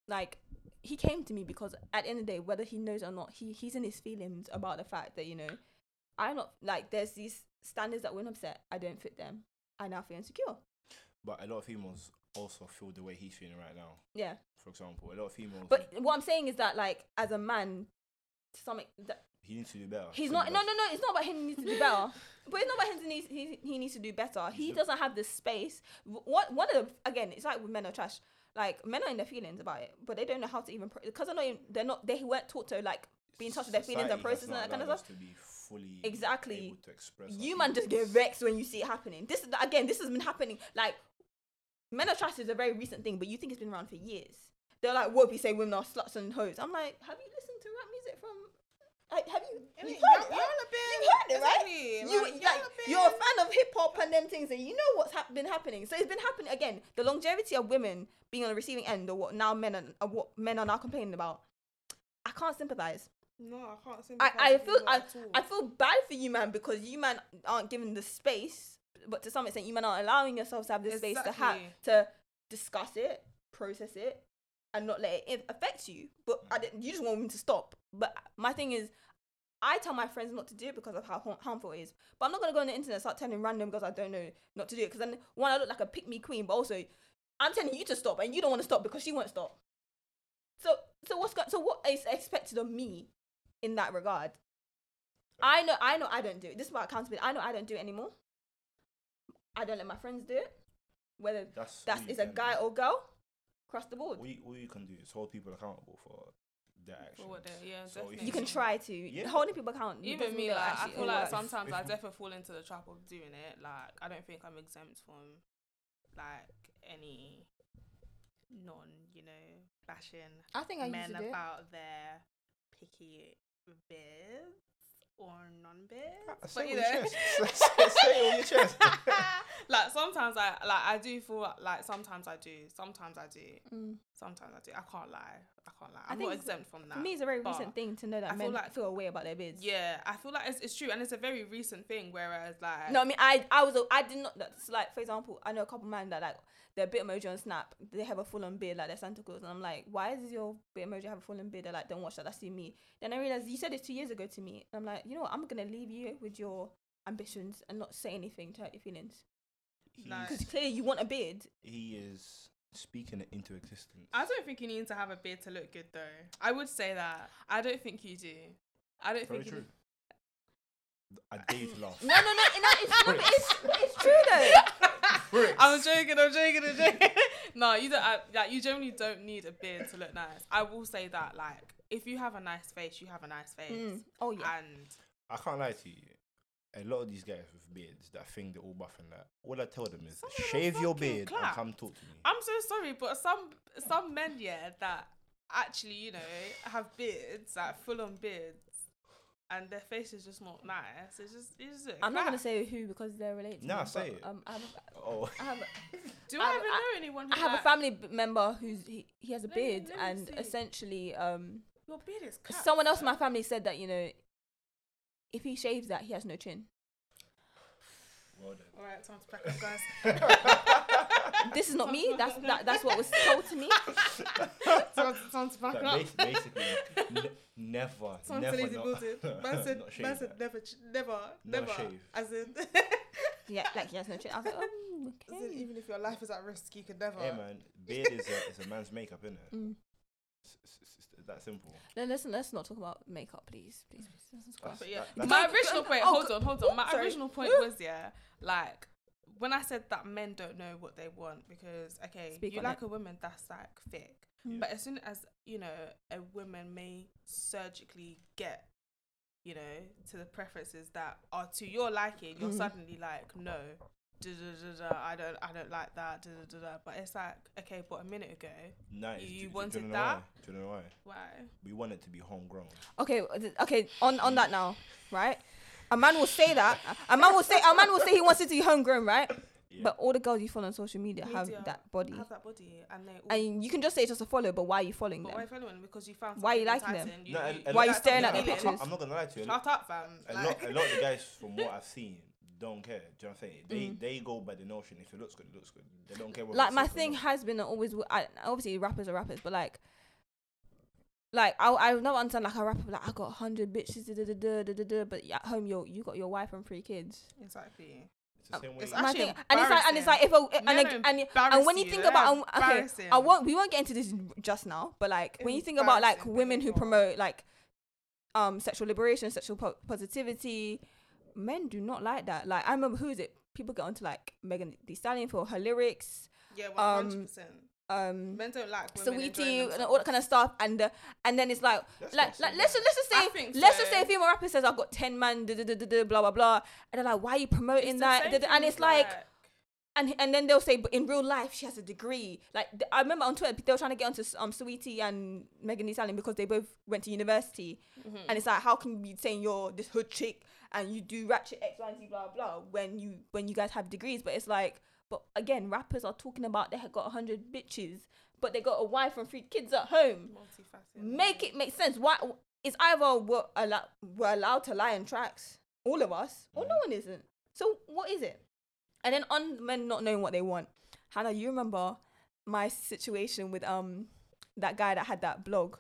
Like he came to me because at the end of the day, whether he knows or not, he he's in his feelings about the fact that, you know, I'm not like there's these standards that when I'm set, I don't fit them. I now feel insecure. But a lot of females also feel the way he's feeling right now. Yeah. For example, a lot of females. But what I'm saying is that like as a man to some he needs to do better. he's not no no no it's not about him he needs to do [laughs] better but it's not about him to need, he, he needs to do better he doesn't have the space what one of the again it's like with men are trash like men are in their feelings about it but they don't know how to even because they're not they're not they weren't taught to like be in touch with their feelings and processing not that kind of stuff To be fully Exactly. to express. you man just get vexed when you see it happening this is again this has been happening like men are trash is a very recent thing but you think it's been around for years they're like what we say women are sluts and hoes i'm like have you listened to rap music from like have you, I you mean, heard y'all- it, right? y'all have been- you heard it right exactly, you like, like, have you're a fan of hip hop and them things, and you know what's hap been happening. So it's been happening again. The longevity of women being on the receiving end, or what now men are, of what men are now complaining about. I can't sympathize. No, I can't. I, sympathise I with feel I. I feel bad for you, man, because you man aren't given the space, but to some extent, you man aren't allowing yourselves to have the space to have to discuss it, process it, and not let it affect you. But I didn't, you just want women to stop. But my thing is, I tell my friends not to do it because of how harmful it is. But I'm not gonna go on the internet and start telling random girls I don't know not to do it because then one I look like a pick me queen, but also I'm telling you to stop and you don't want to stop because she won't stop. So so what's go- so what is expected of me in that regard? I know I know I don't do it. This is about accountability. I know I don't do it anymore. I don't let my friends do it. Whether That's that's is a guy do. or girl, across the board. All you, all you can do is hold people accountable for their actions. For what they- yeah, So definitely. You can try to Yeah. holding people account. Even doesn't me, like they'll I feel like work. sometimes If- I [laughs] definitely fall into the trap of doing it. Like I don't think I'm exempt from like any non, you know, bashing I think I used men to do it. about their picky beards or non-beards. Ah, But Say it you know, [laughs] say, say it with your chest. [laughs] like sometimes I like I do feel like sometimes I do, sometimes I do, Mm. sometimes I do. I can't lie. I can't lie. I I'm think not exempt from that. For me, it's a very recent thing to know that I feel men like- feel a way about their beards. Yeah, I feel like it's, it's true, and it's a very recent thing. Whereas, like, No, I mean, I I was a, I did not. That's like, for example, I know a couple of men that like their Bitmoji on Snap. They have a full on beard like they're Santa Claus, and I'm like, why does your Bitmoji have a full on beard? They're like, don't watch that. That's you me. Then I realized you said it two years ago to me. And I'm like, you know what? I'm gonna leave you with your ambitions and not say anything to hurt your feelings. Because clearly you want a beard. he is speaking it into existence. I don't think you need to have a beard to look good, though. I would say that. I don't think you do. I don't Very think true. you. I dare you to [laughs] laugh. No, no, no, no it's, no, it's, it's true though. [laughs] Bricks. I'm joking. I'm joking. I'm joking. [laughs] no, you don't. I, like, you generally don't need a beard to look nice. I will say that. Like, if you have a nice face, you have a nice face. Mm. Oh yeah. And I can't lie to you. A lot of these guys with beards that think they're all buff and that. All I tell them is Some of them are shave your beard clap. and come talk to me. I'm so sorry, but some some men, yeah, that actually, you know, have beards, like full on beards, and their face is just not nice. It's just, it's just. I'm not gonna say who because they're related. To Nah, say but, it. Um, I have, [laughs] Oh, I have, Do I I, have- even I- know anyone? Who I have a family member who's he, he has a Let me- beard let me and see. essentially um Your beard is. Crap, someone else in my family said that you know if he shaves that he has no chin. well then. All right, time to pack up, guys. [laughs] This is not me. That's that, that's what was told to me. [laughs] time, time to Sounds back Like, up. basically, n- never, Sounds never lazy not, building. Man [laughs] said, not man said never, ch- never, Never never. shave. As in, Yeah, like he has no chin. I was like, oh, as in, even if your life is at risk, you could never. Hey man, beard is a, is a man's makeup, isn't it? Mm. That simple. No, let's let's not talk about makeup, please, please. please. Let's That's- But yeah, that- my that's- original point. oh, Hold on, hold on. My sorry. original point was yeah, like when I said that men don't know what they want because okay, Speak you like it. a woman that's like thick, Mm. but as soon as you know a woman may surgically get you know to the preferences that are to your liking, you're Mhm. suddenly like no. Da, da, da, da, I don't, I don't like that. But it's like, okay, but a minute ago, Nah, it's- You wanted you that? Do you know why? why? We want it to be homegrown. Okay, okay. On on that now, right? A man will say that. A man will say. A man will say he wants it to be homegrown, right? Yeah. But all the girls you follow on social media, have that body, Have that body, and they. And you can just say it's just a follow. But why are you following but them? why are you following? them? Because you found. Why are you liking them? enticing, No, a- a Why lot- you staring at no, their I'm- pictures? I'm not gonna lie to you. Shut up, fam. A Like- lot, a lot of the guys, from what I've seen, don't care. Do you know what I'm saying? They Mm. they go by the notion if it looks good, it looks good. They don't care. whether like my thing not. has been always w- I, obviously rappers are rappers, but like. Like I I never understand like a rapper like I got a hundred bitches da, da, da, da, da, da, da, but at home you you got your wife and three kids. Exactly. It's the same way. it's My actually thing- and it's like and it's like if a, and, Men like, are and and when you think They're about um, okay. I won't we won't get into this just now, but like when you think about like women who promote like um sexual liberation, sexual po- positivity, men do not like that. Like I remember who is it? People get onto like Megan Thee Stallion for her lyrics, Yeah, um, hundred percent. um, Men don't like women Saweetie enjoying and all that kind of stuff, and uh, and then it's like That's like, like let's just, let's just say let's just say a female rapper says I've got ten man, da, blah blah blah, and they're like, why are you promoting that? Da, da, And it's like and and then they'll say, but in real life, she has a degree. Like th- I remember on Twitter, they were trying to get onto um Saweetie and Megan Thee Stallion because they both went to university, Mm-hmm. and it's like, how can you be saying you're this hood chick and you do ratchet X, Y, and Z, blah blah, when you when you guys have degrees? But it's like, but again, rappers are talking about they have got hundred bitches, but they got a wife and three kids at home. multifaceted. Make it make sense. Why? It's either we're, allow- we're allowed to lie in tracks, all of us, or no one isn't. So what is it? And then on men not knowing what they want. Hannah, you remember my situation with um that guy that had that blog.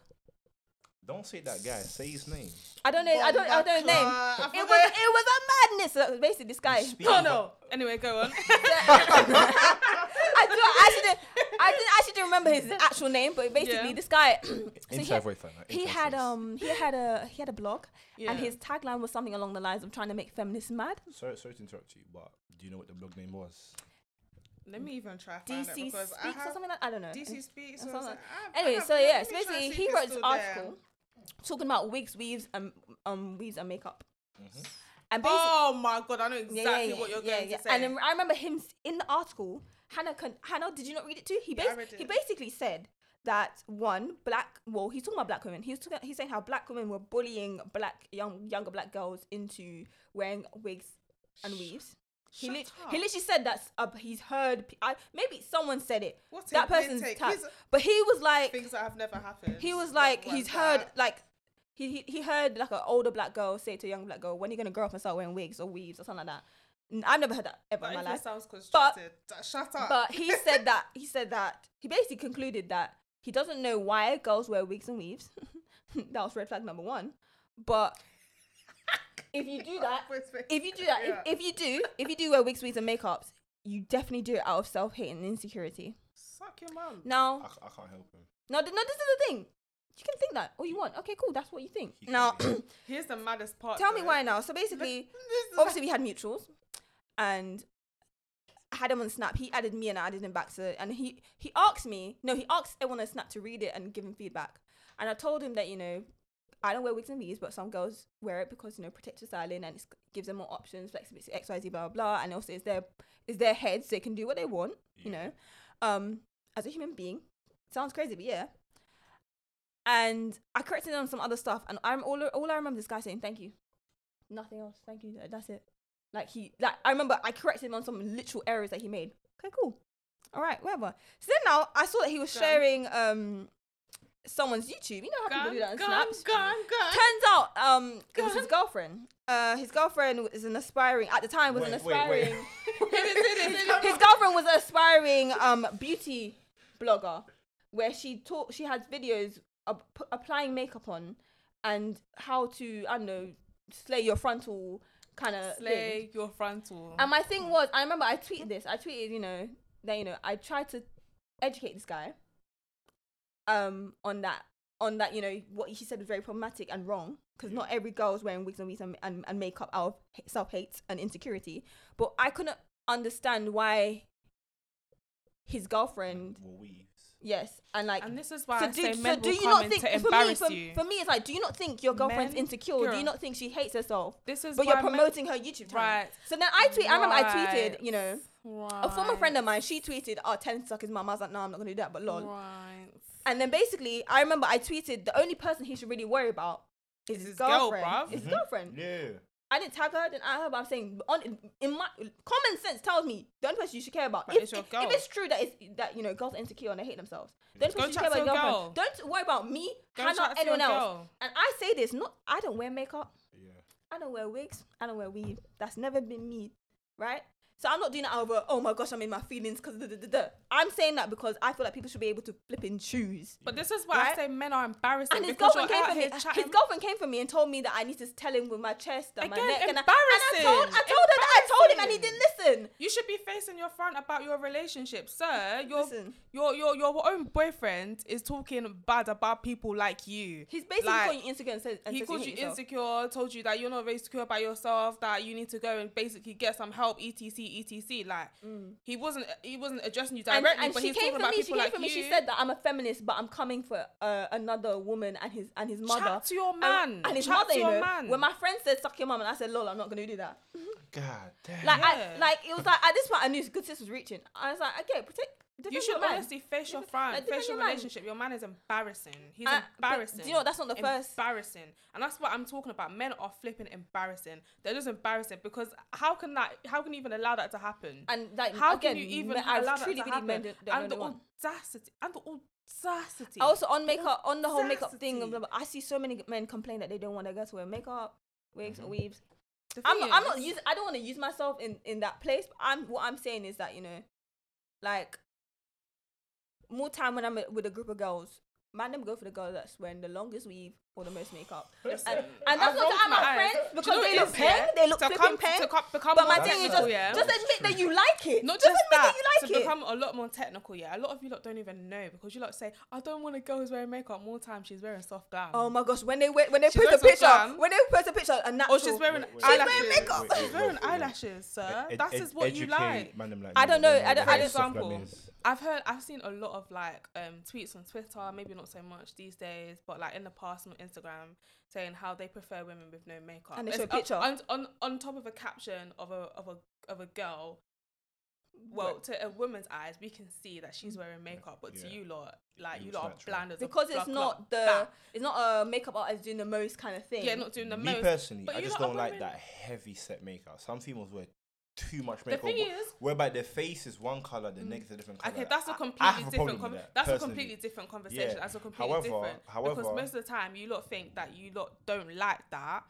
Don't say that guy. Say his name. I don't know. I don't. I don't know his name. I It was. It was a madness. So basically, this guy. Speak Oh about- no. Anyway, go on. [laughs] [laughs] I do. I actually didn't. I didn't actually didn't remember his actual name, but basically, Yeah. this guy. [clears throat] so he, had, voice fan. like, he had um he had a he had a blog, Yeah. and his tagline was something along the lines of trying to make feminists mad. Sorry, sorry to interrupt you, but do you know what the blog name was? Let me even try find DC it Speaks because or I have something like I don't know. DC speaks. or or something something. like- I- I Anyway, so yeah, so basically he wrote this still there. article talking about wigs, weaves, and um weaves and makeup. Mhm. And Oh my god, I know exactly yeah, yeah, yeah, what you're yeah, going yeah. to say. And then I remember him in the article. Hannah, con- Hannah, did you not read it too? He Yeah, I bas- read he basically said that one black. Well, he's talking about black women. He's talking, he's saying how black women were bullying black young younger black girls into wearing wigs and weaves. He, up. he literally said that uh, he's heard. pe- I, maybe someone said it. What that person's take. tag. These are But he was like, things that have never happened. he was like, he's heard that? like. He, he, he heard like an older black girl say to a young black girl, "When are you gonna grow up and start wearing wigs or weaves or something like that?" I've never heard that ever That in my life. sounds constructed. That- Shut up. But he [laughs] said that he said that he basically concluded that he doesn't know why girls wear wigs and weaves. [laughs] that was red flag number one. But [laughs] if you do that, if you do that, Yeah. if, if you do, if you do wear wigs, weaves, and makeups, you definitely do it out of self hate and insecurity. Suck your mum. Now, I can't help him. no, no, this is the thing. You can think that all you want. Okay, cool. That's what you think. He Now. [clears throat] Here's the maddest part. tell me why now. So basically, This is- obviously we had mutuals and I had him on snap he added me and i added him back to and he he asked me no he asked everyone on snap to read it and give him feedback and i told him that you know i don't wear wigs and weaves but some girls wear it because you know protective styling and it gives them more options flexibility xyz blah blah blah. And also it's their it's their heads they can do what they want you know. Um as a human being sounds crazy but yeah. And i corrected him on some other stuff and i'm all, all i remember this guy saying thank you. Nothing else. Thank you. That's it. Like he, like I remember, I corrected him on some literal errors that he made. Okay, cool. All right, whatever. So then now I saw that he was sharing um someone's YouTube. You know how people do that on gone, snaps. gone, gone. Turns out, um, it was his girlfriend. Uh, his girlfriend is an aspiring at the time was an Wait, wait, wait. aspiring. Hit [laughs] it, hit it, hit it. his girlfriend was an aspiring um beauty blogger where she taught she has videos uh, p- applying makeup on and how to I don't know slay your frontal kind of Slay your frontal. And my thing was, I remember I tweeted this. I tweeted, you know, that you know, I tried to educate this guy, um, on that, on that, you know, what he said was very problematic and wrong. Because not every girl is wearing wigs and wigs and, and, and makeup out of self hate and insecurity. But I couldn't understand why his girlfriend, Well, weaves. yes, and like. and this is why so I do, say so men do will you come not in think to for me, for, you. for me it's like do you not think your girlfriend's Men- insecure do you not think she hates herself this is but why you're men- promoting her YouTube channel Right. so then I tweet I remember I tweeted you know Right. a former friend of mine, she tweeted, "Oh, ten suck his mum." I was like, "No, I'm not gonna do that." But lol. Right. And then basically, I remember I tweeted, "The only person he should really worry about is Is his, his girl, girlfriend. bruv. His Mhm. girlfriend." Yeah. I didn't tag her, I didn't add her, but I'm saying, on in my common sense tells me the only person you should care about. But If, it's your if, girl. if it's true that it's that you know girls are insecure and they hate themselves, the only Go person you should care about to your your girlfriend. Don't worry about me, Go Hannah, chat to anyone else. girl. And I say this, not I don't wear makeup. Yeah. I don't wear wigs. I don't wear weave. That's never been me, right? So I'm not doing that over. Oh my gosh, I'm in my feelings because I'm saying that because I feel like people should be able to flip and choose. But this is why Right? I say men are embarrassing And his because girlfriend came for me. His girlfriend came for me and told me that I need to tell him with my chest and my Again, neck. And I, and I told, I told her that I told him and he didn't listen. You should be facing your front about your relationship, sir. Your Listen. your your your own boyfriend is talking bad about people like you. He's basically Like, calling you insecure and says and he called you insecure, told you that you're not very secure about yourself, that you need to go and basically get some help, etc, etc. Like he wasn't he wasn't addressing you Mm. And, directly, and but she he's came talking for about me. She people came like for me. you. She said that I'm a feminist, but I'm coming for uh, another woman and his and his mother. Chat to your man. and, his Chat mother. to You your know, man. when my friend said "suck your mum," and I said, "Lol, I'm not gonna do that." God damn. Like, I, like it was like at this point I knew good sis was reaching. I was like, okay, protect. You should honestly face your front, like, face your your relationship. Your man is embarrassing. He's Uh, embarrassing. you know? That's not the first- Embarrassing, and that's what I'm talking about. Men are flipping embarrassing. They're just embarrassing because how can that? How can you even allow that to happen? And like how again, can you even men- allow I that truly to happen? don't, don't and the audacity, and the audacity. Also on makeup, on the whole makeup thing, I see so many men complain that they don't want their girls to wear makeup, wigs, or Mhm. weaves. I'm not, I'm not using. I don't want to use myself in in that place. But I'm what I'm saying is that you know, like more time when I'm with a group of girls, man, them go for the girl that's wearing the longest weave or the most makeup. [laughs] Listen, And, and that's I've not rolled that I'm my friends Do you because know they what look it is, peng, yeah? they look to flipping come, peng. to co- become But my thing is just, yeah? just admit that you [laughs] like it. Not just just admit that, that you like to it. become a lot more technical, yeah. A lot of you lot don't even know because you lot say, I don't want a girl who's wearing makeup. More time she's wearing soft glam. Oh my gosh, when they wear- when they She's post a wearing picture, glam. when they post a picture, a natural. or she's wearing Wait, wait, wearing eyelashes. makeup. wait, wait, She's wearing wait, wait. eyelashes, sir. Ed- That ed- is what you like. like I don't know, I don't- what I don't- soft glam Example. is. I've heard, I've seen a lot of like um, tweets on Twitter, maybe not so much these days, but like in the past on Instagram, saying how they prefer women with no makeup. And they It's show a picture. on, on on top of a caption of a of a of a girl. Well, to a woman's eyes, we can see that she's mm. wearing makeup, but to you lot, like It you looks lot are natural. bland as a because it's not the That. it's not a makeup artist doing the most kind of thing. yeah, not doing the Me most. personally, but I just don't like that heavy set makeup. Some females wear too much The makeup. thing is, whereby their face is one color, the neck is a different color. Okay, that's a I- I completely have a different. Com- with that, that's a completely different conversation. Yeah. That's a completely However- different. because most of the time, you lot think that you lot don't like that,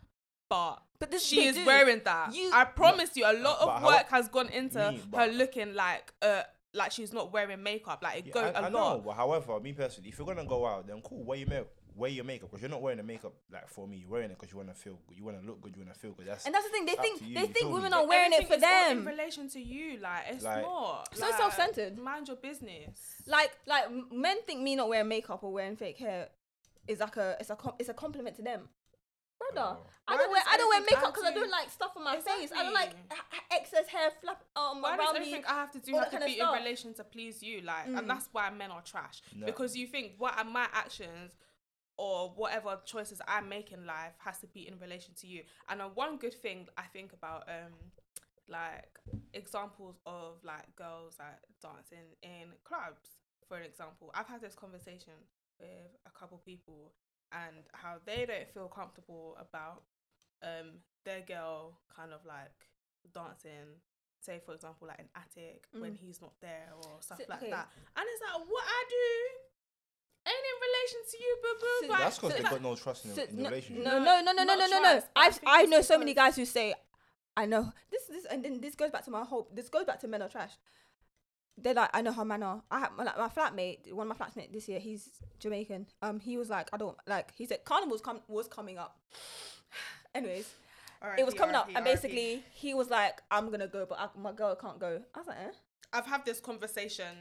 but But this she is do. wearing that. You- I promise you, a lot But of how- work has gone into Me, her looking like uh like she's not wearing makeup. Like it Yeah, go I, a I know, lot. but however, me personally, if you're gonna go out, then cool. Wear your make, wear your makeup because you're not wearing the makeup like for me. You're wearing it because you wanna feel, good. you wanna look good, you wanna feel good. That's And that's the thing. They think they you think women me? are wearing it for is them. in relation to you. Like it's Like- not So like, self-centered. Mind your business. like like men think me not wearing makeup or wearing fake hair is like a it's a it's a compliment to them. Brother, Oh. I don't wear I don't wear makeup because I don't like stuff on my face. I don't like Exactly. h- h- excess hair flap um Why does around me. everything I have to do all have to be in relation to please you? Like, Mm. and that's why men are trash No. because you think what are my actions or whatever choices I make in life has to be in relation to you. And uh, one good thing I think about um like examples of like girls like dancing in clubs, for an example, I've had this conversation with a couple people and how they don't feel comfortable about um their girl kind of like dancing say for example like an attic when Mm. he's not there or stuff So- like okay. that and it's like what i do ain't relation to you boo boo So That's because so they that- got no trust in, So, the, in the no, relationship. no, no, no, no, no, Not no, no, no. I I I know so many guys who say, I know this, this, and then this goes back to my whole. This goes back to men are trash. they're like, I know how men are. I have like my flatmate, one of my flatmates this year. He's Jamaican. Um, he was like, I don't like. He said carnival's com- was coming up. [sighs] Anyways, it was coming up, and basically he was like, I'm gonna go, but I, my girl can't go. I was like, eh? I've had this conversation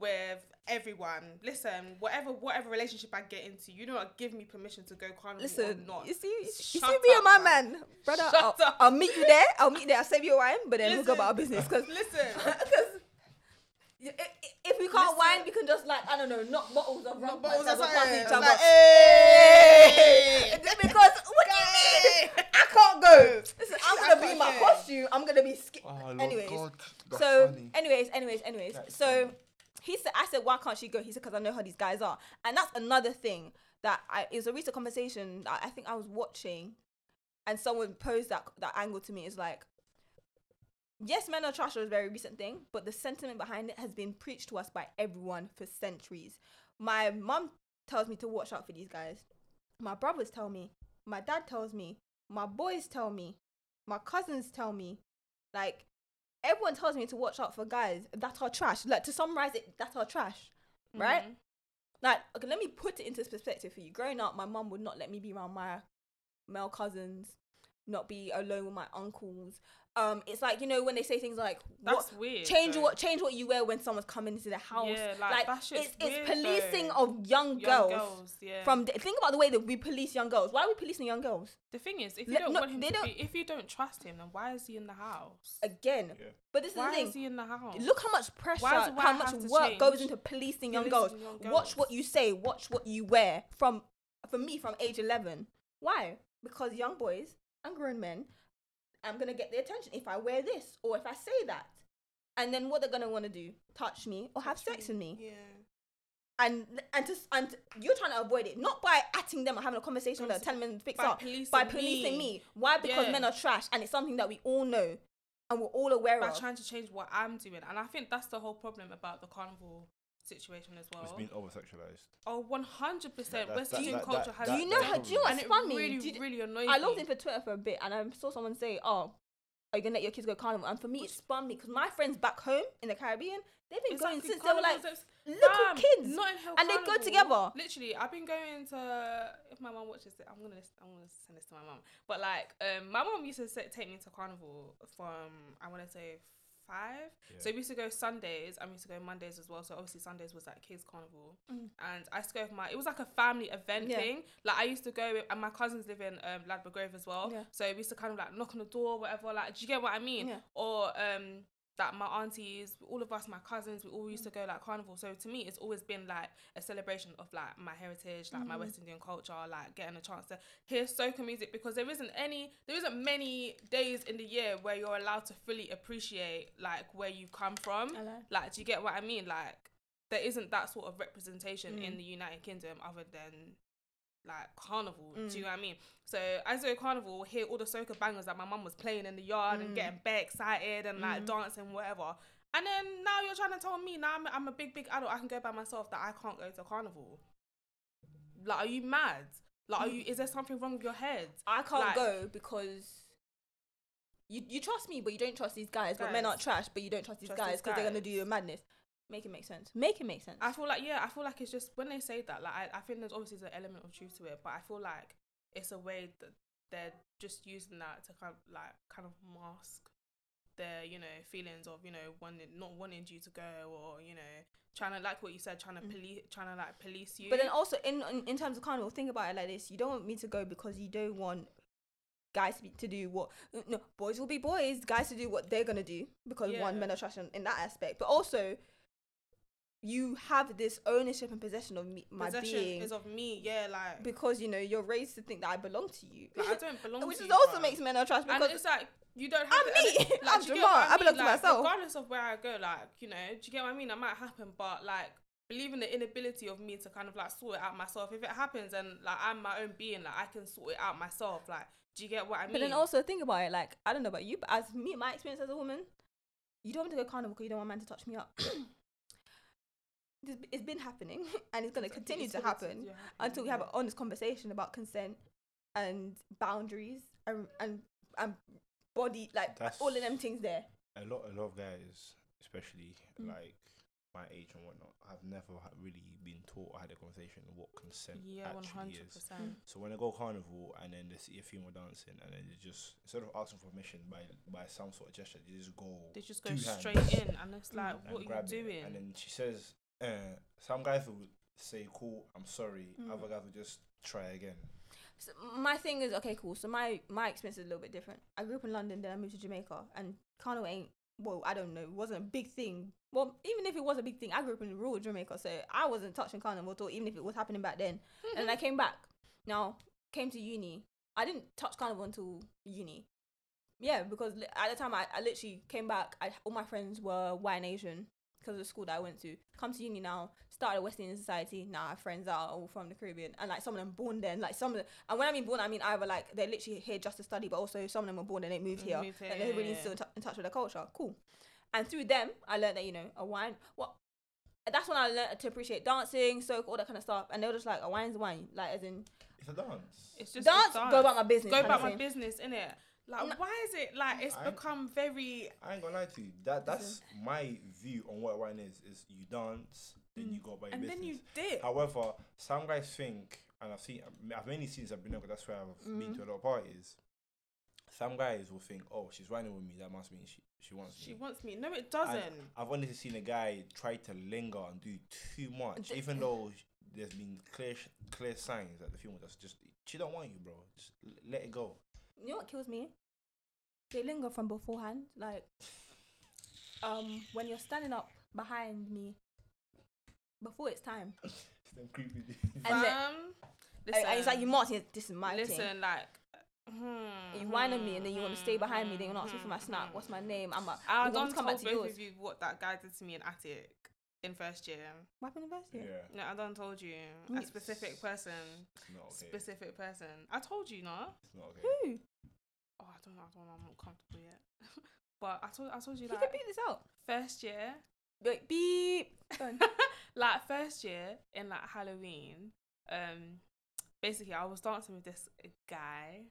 with everyone. Listen, whatever whatever relationship I get into, you do not give me permission to go carnival Listen, or not. you see, you see Shut me and up, my bruv. man, brother. Shut I'll, up. I'll meet you there. I'll meet you there. I'll save you a wine, but then we'll go about our business. Because Listen, [laughs] because. if we can't Listen. wine, we can just like I don't know, knock bottles of rum bottles as of a party something. each other. Like, hey! because what do you mean? I can't go. Listen, I'm gonna be in my Okay. costume. I'm gonna be. Sk- Oh, anyways, God, that's so funny. anyways, anyways, anyways. That's so funny. He said, I said, why can't she go? He said, because I know how these guys are, and that's another thing that I. It was a recent conversation. I, I think I was watching, and someone posed that that angle to me. Is like, yes, men are trash is a very recent thing, but the sentiment behind it has been preached to us by everyone for centuries. My mum tells me to watch out for these guys. My brothers tell me. My dad tells me. My boys tell me. My cousins tell me. Like everyone tells me to watch out for guys that are trash. Like to summarize it, that are trash, right? Mhm. Like okay, let me put it into perspective for you. Growing up, my mum would not let me be around my male cousins, not be alone with my uncles. Um, it's like you know when they say things like That's what, weird. change though. what change what you wear when someone's coming into the house. Yeah, like, that shit's it's it's weird, policing though. of young, Young girls. girls, yeah. From the, think about the way that we police young girls. Why are we policing young girls? the thing is, if you Let- don't no, want him they to don't- be, if you don't trust him, then why is he in the house? Again, Yeah. but this is Why the thing. Why is he in the house? Look how much pressure, Why how much have to work goes into policing young girls. Policing young Watch girls. what you say, watch what you wear. From for me, from age eleven. Why? Because young boys and grown men, I'm gonna get the attention if I wear this or if I say that. And then what they're gonna want to do? Touch me or have sex with me. Yeah. And and to, and you're trying to avoid it, not by atting them or having a conversation with them, telling them to fix By up, policing by policing me. me. Why? Because Yeah. men are trash, and it's something that we all know, and we're all aware By of. trying to change what I'm doing, and I think that's the whole problem about the carnival situation as well. It's been over sexualized. Oh, 100 percent. That- Western that- that- culture that- has. Do you know how? Do you know what's and it funny? really, Did- really annoys I logged me. in for Twitter for a bit and I saw someone say, "Oh, are you gonna let your kids go carnival?" And for me, it spun me because my friends back home in the Caribbean, they've been going Exactly, since they were like carnivals, little Fam, kids, Notting Hill and they go together. Literally, I've been going to. If my mom watches it, I'm gonna I'm gonna send this to my mom. But like, um, my mom used to say, take me to carnival from I want to say five. Yeah. So we used to go Sundays. and we used to go Mondays as well. So obviously Sundays was like kids carnival, Mm. and I used to go with my. It was like a family event Yeah. thing. Like I used to go, with, and my cousins live in um, Ladbroke Grove as well. Yeah. So we used to kind of like knock on the door, whatever. Like, do you get what I mean? Yeah. Or um, that my aunties, all of us, my cousins, we all used to go like carnival. So to me, it's always been like a celebration of like my heritage, like my Mm. West Indian culture, like getting a chance to hear soca music because there isn't any, there isn't many days in the year where you're allowed to fully appreciate like where you come from. Know. Like, do you get what I mean? Like, there isn't that sort of representation in Mm. the United Kingdom other than like carnival. Do Mm. you know what I mean? So as a carnival, hear all the soca bangers that my mum was playing in the yard and Mm. getting bare excited and like Mm. dancing whatever. And then now you're trying to tell me now I'm, I'm a big big adult. I can go by myself that I can't go to carnival. Like, are you mad? Like, are you? Is there something wrong with your head? I can't Like- go because you you trust me, but you don't trust these guys. But men aren't trash, but you don't trust these Trust guys because they're gonna do you a madness. Make it make sense. Make it make sense. I feel like yeah, I feel like it's just when they say that, like I, I think there's obviously an element of truth to it, but I feel like it's a way that they're just using that to kind of like kind of mask their you know feelings of you know wanting not wanting you to go or you know trying to like what you said trying to Mm. police trying to like police you. But then also in, in in terms of carnival, think about it like this: you don't want me to go because you don't want guys to, be, to do what no boys will be boys, guys to do what they're gonna do because one Yeah. men are trash in, in that aspect, but also you have this ownership and possession of me, my possession being is of me, yeah, like, because you know you're raised to think that I belong to you, like I don't belong [laughs] which to is you, also bruv. makes men are trash and because it's like you don't have I'm to, me. it- [laughs] I'm you get Jamal. I belong to myself. Regardless of where I go, like you know, do you get what I mean? That might happen, but like believing the inability of me to kind of like sort it out myself. If it happens and like I'm my own being, like I can sort it out myself. Like, do you get what I mean? But then also think about it, like I don't know about you, but as me, my experience as a woman, you don't want to go carnival because you don't want a man to touch me up. [clears throat] This- it's been happening, [laughs] and it's going to continue to happen continue until we have an honest conversation about consent and boundaries and and, and body, like That's- all of them things there. a lot a lot of guys especially Mm. like my age and whatnot, I've never ha- really been taught or had a conversation what consent Yeah, actually hundred is. So when I go carnival and then they see a female dancing and then they just instead of asking for permission by by some sort of gesture, they just go They just go two hands straight in, and it's like, and what are you grab it. doing? And then she says, uh, some guys will say, "Cool, I'm sorry." Mm. Other guys will just try again. So my thing is okay, cool. So my my experience is a little bit different. I grew up in London, then I moved to Jamaica, and carnival ain't well. I don't know, it wasn't a big thing. Well, even if it was a big thing, I grew up in rural Jamaica, so I wasn't touching carnival at all, even if it was happening back then. And then I came back. Now came to uni. I didn't touch carnival until uni. Yeah, because li- at the time I, I literally came back. I, all my friends were white and Asian because of the school that I went to. Come to uni now, started a West Indian society. Now I have friends are all from the Caribbean, and like some of them born there. and, Like some of them, and when I mean born, I mean either like they're literally here just to study, but also some of them were born and they moved here. Moved here, like they're really still in, tou- in touch with their culture. Cool. And through them, I learned that you know a wine. What that's when I learned to appreciate dancing, soca, all that kind of stuff. And they were just like, a wine's a wine, like as in It's a dance. It's just dance, a go about my business. Go about my thing. business, innit? Like, No. why is it like it's I- become very? I ain't gonna lie to you. That that's my view on what wine is. Is you dance, then you go by your And business. then you dip. However, some guys think, and I've seen, I've mainly seen this. I've been there, 'cause that's where I've been Mm. to a lot of parties. Some guys will think, oh, she's wining with me. That must mean she she wants me. She wants me. No, it doesn't. I've only seen a guy try to linger and do too much, D- even though there's been clear clear signs that the female just just she don't want you, bro. Just l- let it go. You know what kills me? They linger from beforehand. Like, um, when you're standing up behind me before it's time, It's them creepy. and then Fam, and- and it's like you marching. This is my listen, thing. like. Hmm, You wine on me, and then you want to stay behind me. Then you hmm, want to ask for my hmm, snap. hmm. What's my name? I'm a. I you want don't to come back to both yours. of you what that guy did to me in attic in first year. What happened in first year? yeah, No, I don't told you. Me- A specific person. it's not okay. Specific person. I told you, no. It's not okay. Who? Oh, I don't know. I don't know. I'm not comfortable yet. [laughs] but I told I told you that. You like can beat this out. first year, Wait, beep. Done. [laughs] like first year in like Halloween. Um, basically I was dancing with this guy,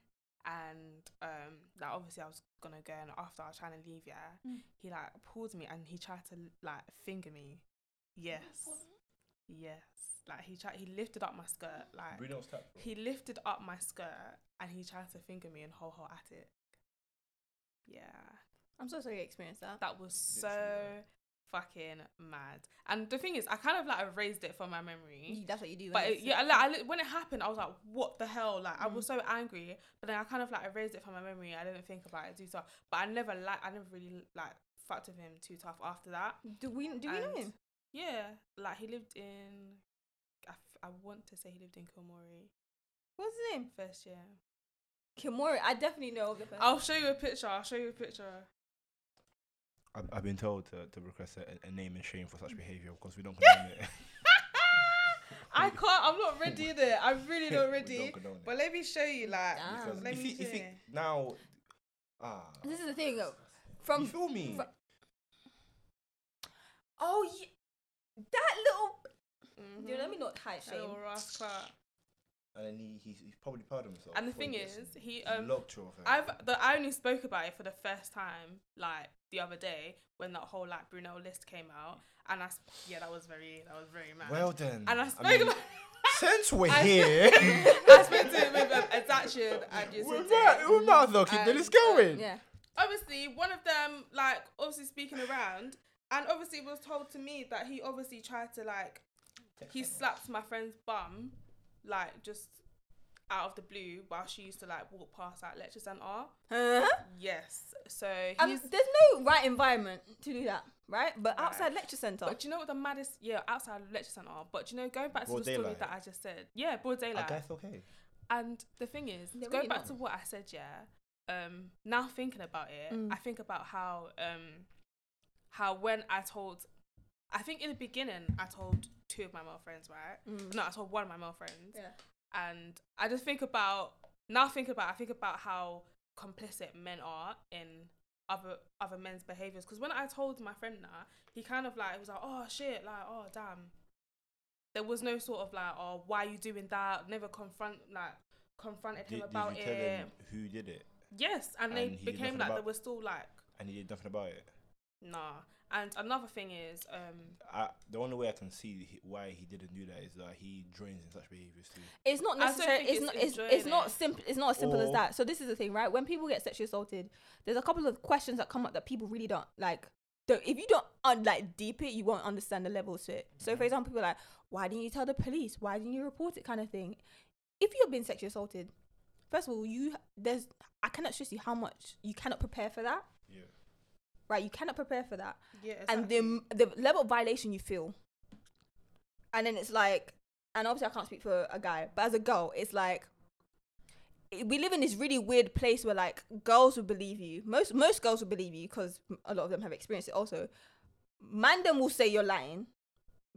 and um, like obviously I was gonna go, and after I was trying to leave, yeah, Mm. he like pulled me and he tried to like finger me. Yes, yes. Like he tried. He lifted up my skirt. Like Bruno's tap. bro. he lifted up my skirt and he tried to finger me in whole whole attic. Yeah, I'm so sorry you experienced that. that was so Literally, fucking mad. And the thing is, I kind of like erased it from my memory. That's what you do. But when it, yeah, like, I, when it happened, I was like, "What the hell?" Like, I was Mm. so angry. But then I kind of like erased it from my memory. I didn't think about it too tough. But I never like, I never really like fucked with him too tough after that. Do we do we know him? Yeah, like he lived in. I, f- I want to say he lived in Kilmorey What's his name? first year. Kimori. I definitely know of the person. I'll show you a picture. I'll show you a picture. I've, I've been told to, to request a, a name and shame for such behavior because we don't [laughs] condone it. I can't. I'm not ready [laughs] there. I'm really We not don't ready. condone it. But let me show you. Like, Damn. Because let if me you, if see. you, now, ah, This is the thing. uh, you From feel me? fr- oh yeah, that little. Mhm. Dude, let me not hide That shame. little rascal. and then he, he's, he's probably proud of himself. And the thing he is, he He's um, locked you off it. I've the, I only spoke about it for the first time like the other day when that whole like Brunel list came out, and I sp- yeah that was very that was very mad. well then, and I spoke mean, about [laughs] since we're I- here, [laughs] I spoke to him with um, Adaction and we Jacinta. might, we might as well keep the And, list going. Yeah. Obviously, one of them like obviously speaking around, and obviously it was told to me that he obviously tried to like he slapped my friend's bum like just out of the blue while she used to like walk past at lecture centre. Huh? Yes, so Um, there's no right environment to do that, right? But Right. outside lecture center. But do you know what the maddest? Yeah, outside lecture centre. But do you know, going back to Broad the story that I just said. Yeah, broad I daylight. guess okay. And the thing is, They're going really back not. to what I said, yeah. Um, now thinking about it, Mm. I think about how um, how when I told, I think in the beginning I told two of my male friends, right? Mm. No, I told one of my male friends, Yeah. and I just think about now. Think about I think about how complicit men are in other other men's behaviors. Because when I told my friend that, he kind of like it was like, "Oh shit," like, "Oh damn." There was no sort of like, "Oh, why are you doing that?" Never confront like confronted him Did, did about you tell it. him who did it? Yes, and, And they became like about- they were still like And he did nothing about it. Nah. And another thing is, um, I, the only way I can see he- why he didn't do that is that he joins in such behaviors too. It's not necessarily. It's it's not. It's, it's not simple. It's not as simple as that. So this is the thing, right? When people get sexually assaulted, there's a couple of questions that come up that people really don't like. Don't, if you don't un, like deep it, you won't understand the levels to it. So, for example, people are like, "Why didn't you tell the police? Why didn't you report it?" Kind of thing. If you've been sexually assaulted, first of all, you there's I cannot stress you how much you cannot prepare for that. Yeah. Right? You cannot prepare for that yeah, and the the level of violation you feel, and then it's like, and obviously I can't speak for a guy, but as a girl, it's like we live in this really weird place where like girls will believe you. Most most girls will believe you because a lot of them have experienced it. Also, man, them will say you're lying.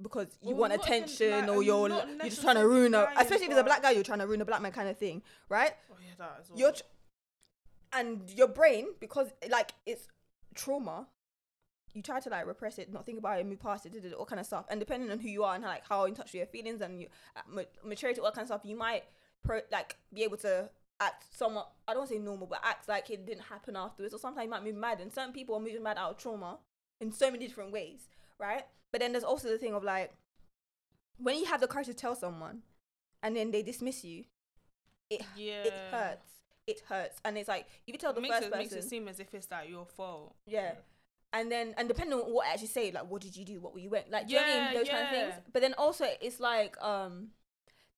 Because you Well, want attention, like, or you're you're just trying to ruin a, especially if it's a black guy, you're trying to ruin a black man kind of thing, right? oh yeah, that as well. Your tr- and your brain because like it's trauma you try to like repress it not think about it move past it all kind of stuff. And depending on who you are and how, like how in touch with your feelings and you uh, maturity all kind of stuff you might pro- like be able to act somewhat i don't want to say normal but act like it didn't happen afterwards. Or sometimes you might move mad and certain people are moving mad out of trauma in so many different ways right? But then there's also the thing of like when you have the courage to tell someone and then they dismiss you it yeah, it hurts. It hurts, and it's like if you tell the makes first it, makes it seem as if it's like your fault. yeah. And then, and depending on what I actually say, like, what did you do? What were you wearing? Like, do you know what I mean? Yeah, kind of things. yeah. But then also, it's like, um,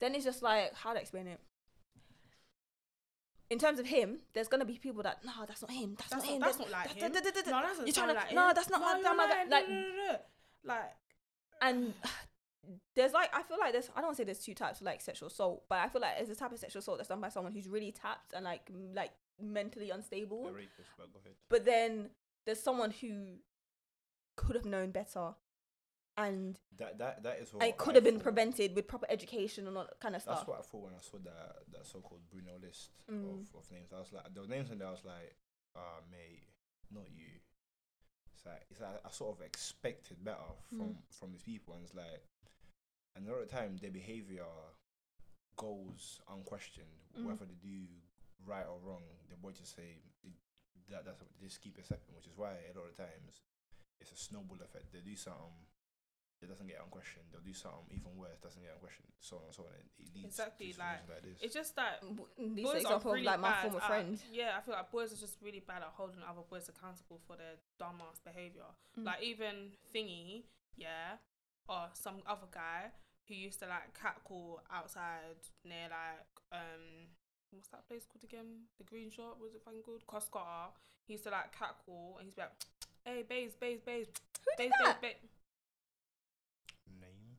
then it's just like, how to explain it? In terms of him, there's gonna be people that, no, that's not him. That's, That's not him. that's that's- not like da- him. da- da- da- da- No, that's You're not trying to, like no, him. that's not no, my, you're that my guy. Like, like and [sighs] [sighs] [sighs] there's like I feel like there's I don't want to say there's two types of like sexual assault, but I feel like there's a type of sexual assault that's done by someone who's really tapped and like m- like mentally unstable. But go ahead. But then there's someone who could have known better and, That that that is what it could I have been thought. prevented with proper education and all that kind of stuff. That's stuff. what I thought when I saw that that so-called Brunel list Mm. of, of names. I was like, there were names in there. I was like, ah, mate, not you. It's like it's like I sort of expected better from Mm. from these people, and it's like, and a lot of the time their behavior goes unquestioned, Mm. whether they do right or wrong. The boy just say they- that that's they just keep accepting, which is why a lot of times it's a snowball effect. They do something. It doesn't get unquestioned. They'll do something even worse. Doesn't get unquestioned. So on and so on. It, it leads Exactly, to like, situations like this. it's just that These boys are really like my bad former at- friend. Yeah, I feel like boys are just really bad at holding other boys accountable for their dumbass behavior. Mm. Like even thingy, yeah, or some other guy who used to like catcall outside near like um what's that place called again? The green shop was it fucking called? Costcutter. He used to like catcall and he's like, [tsk] hey, babes, babes, babes, Who did babes, that? babes, babes. Name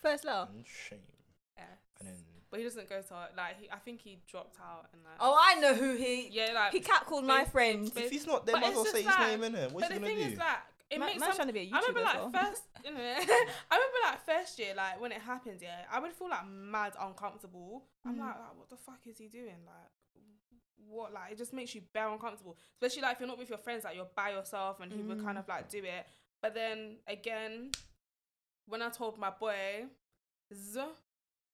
First love. and shame, Yeah. and then But he doesn't go to like he, I think he dropped out and like Oh, I know who he. yeah like He catcalled my Babes, friend. babes, babes. if he's not there, But might as well it's say his just name like- in it. What's but he the gonna thing do? is like it Man- makes some, trying to be a I remember YouTuber like well. first [laughs] you know, [laughs] I remember like first year like when it happens yeah I would feel like mad uncomfortable I'm Mm. like, like what the fuck is he doing like what like it just makes you bare uncomfortable especially like if you're not with your friends like you're by yourself and he would kind Mm. of like do it but then again when I told my boy Z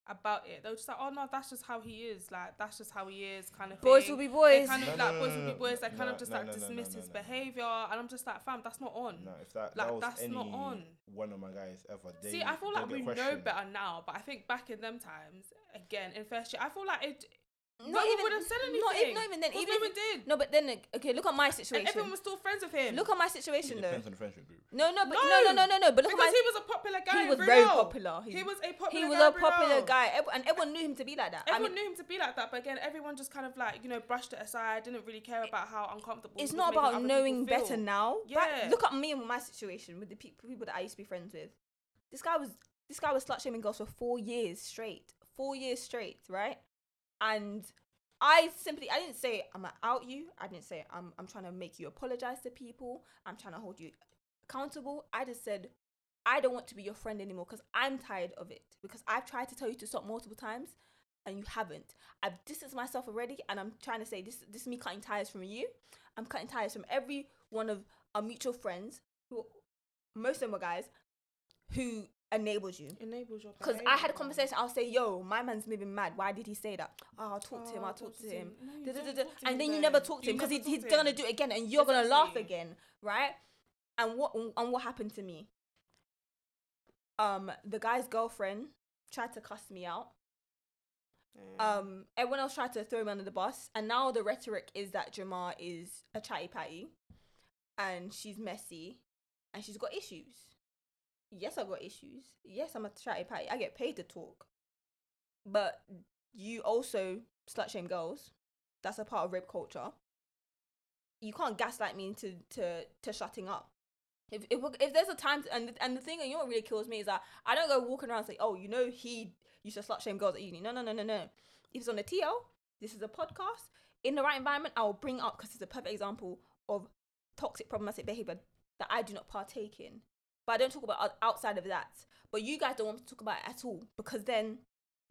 about it they were just like oh no that's just how he is like that's just how he is kind of Boys thing will be they boys. kind of No, like no, boys no, will be boys. They no, kind of just no, like no, no, dismiss no, his no, no. behavior, and I'm just like, fam, that's not on. No, if that, Like, that was that's any not on. one of my guys ever, they, See, I feel like get we know better now, but I think back in them times, again in first year, I feel like it. Not no one even- would have said anything. Not even, not even then. 'cause Even no did. no, but then uh, okay, look at my situation. And situation. everyone was still friends with him. Look at my It situation though. depends on the friendship group. No, no, but No, no, no, no, no, no. But look because at my. he was a popular guy. He was in very popular. He was a popular. He was guy a popular guy, and everyone knew him to be like that. I Everyone mean, knew him to be like that, but again, everyone just kind of like you know brushed it aside, didn't really care about how uncomfortable. it's not about knowing better now. Yeah. Back, look at me and my situation with the pe- people that I used to be friends with. This guy was this guy was slut shaming girls for four years straight. Four years straight, right? And I simply I didn't say I'm out you. I didn't say I'm I'm trying to make you apologize to people. I'm trying to hold you accountable. I just said I don't want to be your friend anymore because I'm tired of it. Because I've tried to tell you to stop multiple times and you haven't. I've distanced myself already and I'm trying to say this this is me cutting ties from you. I'm cutting ties from every one of our mutual friends who most of them were guys who enabled you. Enables your. Because I had a conversation, I'll say, yo, my man's moving mad. Why did he say that? Oh, I'll talk to him, I'll talk to him. No, Da- da- da- da. talk to And then you never talk to him because he, he's gonna do it again and you're gonna laugh again, right? And what and what happened to me? Um, the guy's girlfriend tried to cuss me out. Yeah. Um, everyone else tried to throw me under the bus, and now the rhetoric is that Jamar is a chatty patty, and she's messy, and she's got issues. Yes, I got issues. Yes, I'm a chatty patty. I get paid to talk, but you also slut shame girls. That's a part of rape culture. You can't gaslight me into to to shutting up. If if, if there's a time to, and and the thing and you know what really kills me is that I don't go walking around and say, oh, you know he used to slut shame girls at uni. No, no, no, no, no. If it's on the TL, this is a podcast in the right environment. I will bring up because it's a perfect example of toxic problematic behavior that I do not partake in. But I don't talk about outside of that. But you guys don't want to talk about it at all because then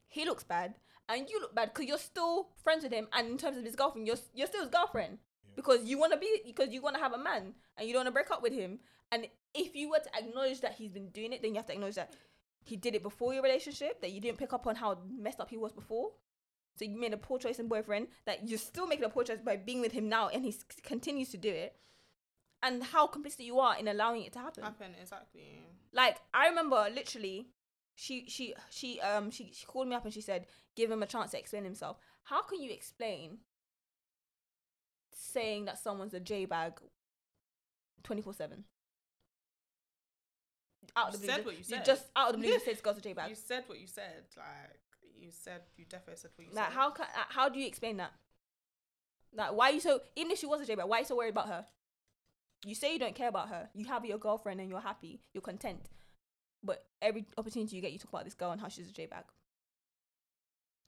he looks bad and you look bad because you're still friends with him. And in terms of his girlfriend, you're you're still his girlfriend because you want to be because you want to have a man and you don't want to break up with him. And if you were to acknowledge that he's been doing it, then you have to acknowledge that he did it before your relationship. That you didn't pick up on how messed up he was before. So you made a poor choice in boyfriend. That you're still making a poor choice by being with him now, and he s- continues to do it. And how complicit you are in allowing it to happen. happen exactly. Like I remember literally she she she um she, she called me up and she said, give him a chance to explain himself. How can you explain saying that someone's a J bag twenty four seven? Out You of the said blue, what you you said. just out of the blue just said this girl's a J bag. You said what you said. Like you said, you definitely said what you Like said. how can uh, how do you explain that? Like why are you so even if she was a J bag, why are you so worried about her? You say you don't care about her. You have your girlfriend and you're happy. You're content. But every opportunity you get, you talk about this girl and how she's a J bag.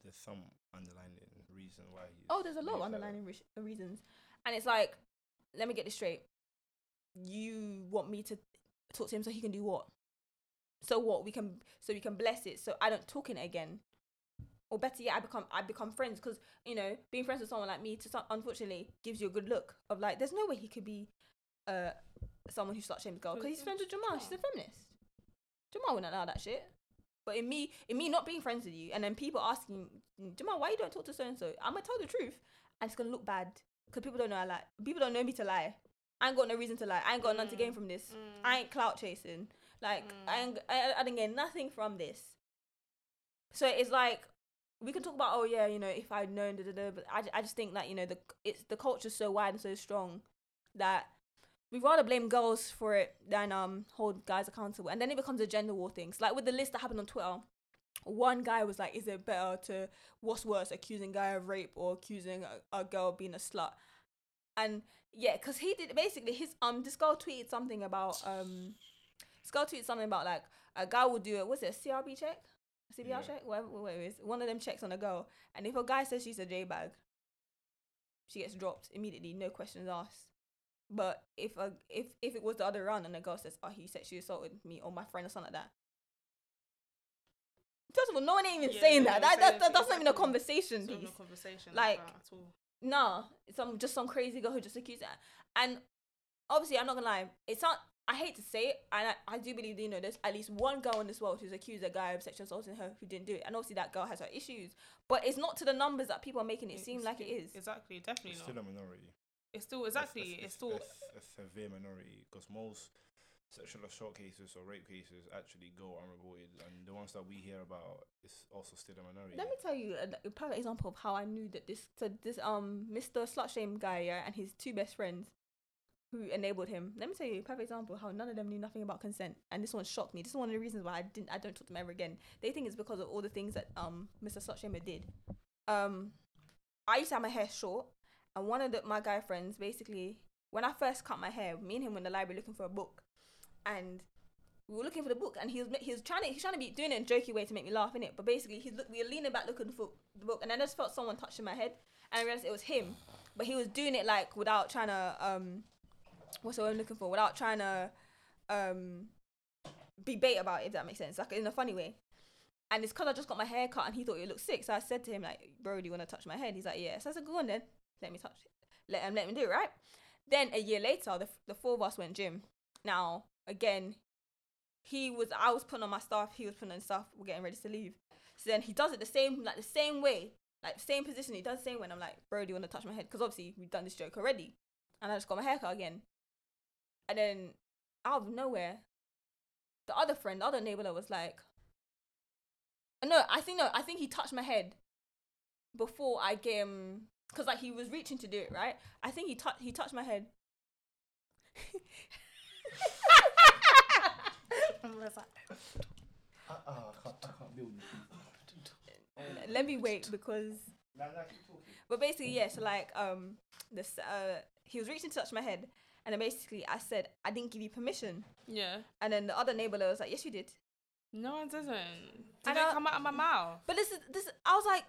There's some underlying reason why. Oh, there's a lot of underlying re- reasons, and it's like, let me get this straight. You want me to talk to him so he can do what? So what? We can so we can bless it. So I don't talk in it again. Or better yet, I become I become friends because you know being friends with someone like me to some, unfortunately gives you a good look of like there's no way he could be uh someone who slut shames girl because he's friends with Jamal. She's a feminist. Jamal wouldn't allow that shit. But in me, in me not being friends with you, and then people asking Jamal, why you don't talk to so and so? I'm gonna tell the truth, and it's gonna look bad because people don't know I lie. People don't know me to lie. I ain't got no reason to lie. I ain't got none to gain from this. I ain't clout chasing. Like I, ain't, I, I didn't get nothing from this. So it's like we can talk about oh yeah you know if I'd known da, da, da, but I, I just think that you know the it's the culture's so wide and so strong that we'd rather blame girls for it than um hold guys accountable and then it becomes a gender war thing. So like with the list that happened on Twitter, one guy was like, "Is it better to what's worse, accusing guy of rape or accusing a, a girl of being a slut?" And yeah, because he did basically his um this girl tweeted something about um this girl tweeted something about like a guy will do it. What's it? A CRB check, a CBR Yeah. check, whatever, whatever it is. One of them checks on a girl, and if a guy says she's a J bag, she gets dropped immediately, no questions asked. But if a if if it was the other round and the girl says, "Oh, he sexually assaulted me or my friend or something like that," first of all, no one ain't even Yeah, saying that. That, saying that, that anything, that's not even a conversation It's not a conversation Like, like, at all. Nah, it's some just some crazy girl who just accused that. And obviously, I'm not gonna lie. It's not. I hate to say it, and I, I do believe you know there's at least one girl in this world who's accused a guy of sexual assaulting her who didn't do it, and obviously that girl has her issues. But it's not to the numbers that people are making it seem like it is. Exactly, definitely It's not. still a minority. It's still exactly. It's still. a, a severe minority because most sexual assault cases or rape cases actually go unreported, and the ones that we hear about is also still a minority. Let me tell you a, a perfect example of how I knew that this so this um Mr. Slut Shame guy yeah, and his two best friends who enabled him. Let me tell you a perfect example of how none of them knew nothing about consent, and this one shocked me. This is one of the reasons why I didn't I don't talk to them ever again. They think it's because of all the things that um Mr. Slut Shamer did. Um, I used to have my hair short, and one of the, my guy friends basically when I first cut my hair, me and him were in the library looking for a book, and we were looking for the book, and he was he was trying to he's trying to be doing it in a jokey way to make me laugh in it, but basically he's look, we were leaning back looking for the book, and I just felt someone touching my head, and I realized it was him, but he was doing it like without trying to um, what's the word I'm looking for? Without trying to um, be bait about it, if that makes sense, like in a funny way. And it's because I just got my hair cut and he thought it looked sick. So I said to him, like, bro, do you want to touch my head? He's like, yeah. So I said, go on then. Let me touch it. Let him, let me do it, right? Then a year later, the, the four of us went gym. Now, again, he was, I was putting on my stuff. He was putting on stuff. We're getting ready to leave. So then he does it the same, like the same way, like same position. He does the same. And I'm like, bro, do you want to touch my head? Because obviously we've done this joke already. And I just got my haircut again. And then out of nowhere, the other friend, the other neighbor, was like, no, I think no, I think he touched my head before I gave him, cause like he was reaching to do it, right? I think he touched he touched my head. [laughs] Uh, uh, I can't, I can't build Let me wait because But basically, yeah. So like, um, this uh, he was reaching to touch my head, and then basically I said I didn't give you permission, Yeah. and then the other neighbor was like, yes, you did. No, it doesn't. Did it come out of my mouth? But this is this. I was like,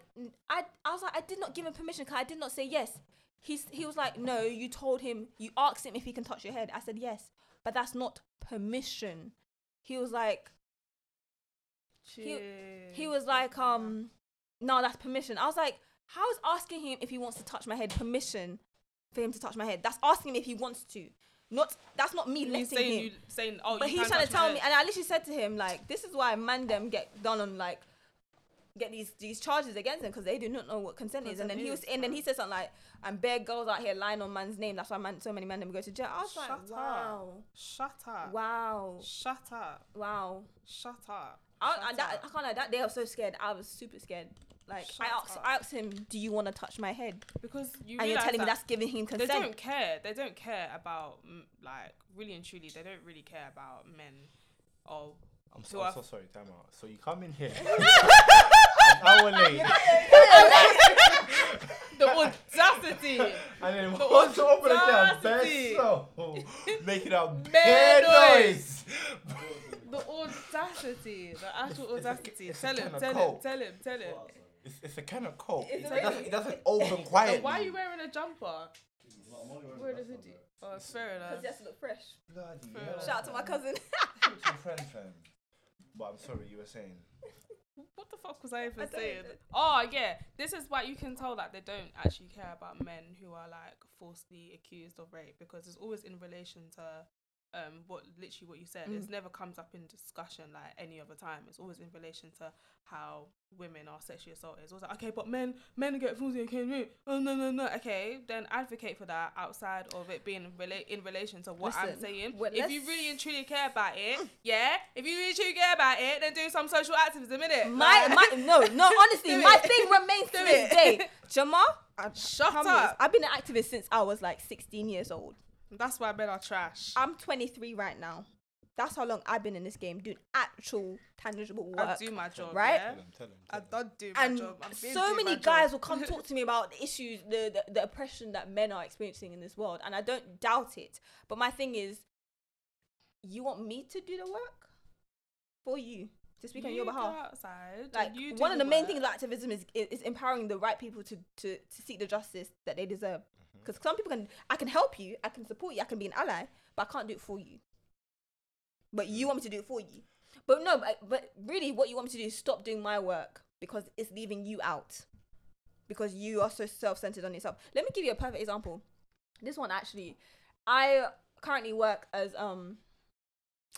I I was like, I did not give him permission because I did not say yes. He's he was like, no, you told him, you asked him if he can touch your head. I said yes, but that's not permission. He was like, he he was like, um, no, that's permission. I was like, how is asking him if he wants to touch my head permission for him to touch my head? That's asking him if he wants to. Not that's not me letting saying him. you saying oh, but he's trying to tell me, and I literally said to him like, this is why man them get done on like get these these charges against them because they do not know what consent is. And then he was, and then he said something like, "And bare girls out here lying on man's name. That's why man, so many men them go to jail." I was Shut like, up. "Wow, Shut up. wow, Shut up. wow." Shut up. I, I, that. I can't lie. That day I was so scared. I was super scared. Like Shut I asked, up. I asked him, "Do you want to touch my head?" because you and you're realise telling me that that's giving him consent. they don't care. They don't care about mm, like really and truly. They don't really care about men or I'm so, I'm so sorry, time out. So you come in here [laughs] an hour [laughs] late, [laughs] the audacity. and then The once you open the can, audacity. best so making out Bare bare noise. noise. the audacity. The actual It's a- audacity. it's a tell him. kind of Tell him. Tell him. Tell him. It's, it's a kind of coke. It's It a doesn't, really- it doesn't open [laughs] quietly. Why are you wearing a jumper? Wear the hoodie. Oh, fair enough. Because he has to look fresh. Bloody Fair hell. Shout out to my cousin. Talk to your friend, fam. But I'm sorry, you were saying. [laughs] What the fuck was I even I don't saying? know. Oh yeah, this is why you can tell that they don't actually care about men who are like falsely accused of rape because it's always in relation to um what literally what you said. Mm. It never comes up in discussion like any other time. It's always in relation to how women are sexually assaulted. It's always like okay, but men men get falsely okay, Oh no no no. Okay, then advocate for that outside of it being rela- in relation to what I'm saying. well, if you really and truly care about it, yeah. If you really truly care about it, then do some social activism in it. My, my, [laughs] no, no. Honestly, my it. thing remains to this day. [laughs] Jamal, Shut up. I've been an activist since I was like 16 years old. That's why men are trash. I'm 23 right now. That's how long I've been in this game doing actual tangible work. I do my job, right? Yeah? Tell him, tell him. I tell him. don't do my and job. I'm so many guys job. will come talk [laughs] to me about the issues, the, the the oppression that men are experiencing in this world, and I don't doubt it. But my thing is, you want me to do the work for you to speak on You your go behalf. outside. Like you do one of the main work. things about activism is, is is empowering the right people to to to seek the justice that they deserve. Because some people can, I can help you, I can support you, I can be an ally, but I can't do it for you. But you want me to do it for you. But no, but, but really, what you want me to do is stop doing my work because it's leaving you out. Because you are so self-centered on yourself. Let me give you a perfect example. This one actually, I currently work as um.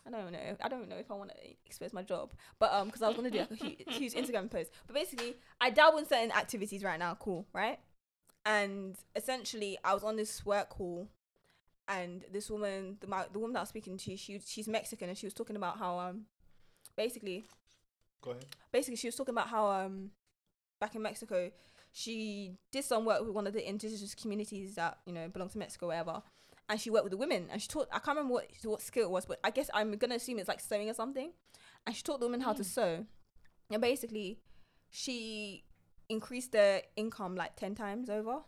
I don't know. I don't know if I want to expose my job, but um, because I was gonna do like a huge, huge Instagram post. But basically, I dabble in certain activities right now. Cool, right? And essentially, I was on this work call, and this woman, the my, the woman that I was speaking to, she she's Mexican, and she was talking about how um, basically, Go ahead. basically she was talking about how um, back in Mexico, she did some work with one of the indigenous communities that you know belong to Mexico, whatever. And she worked with the women, and she taught. I can't remember what what skill it was, but I guess I'm gonna assume it's like sewing or something. And she taught the women how to Mm. sew, and basically, she increased their income like ten times over.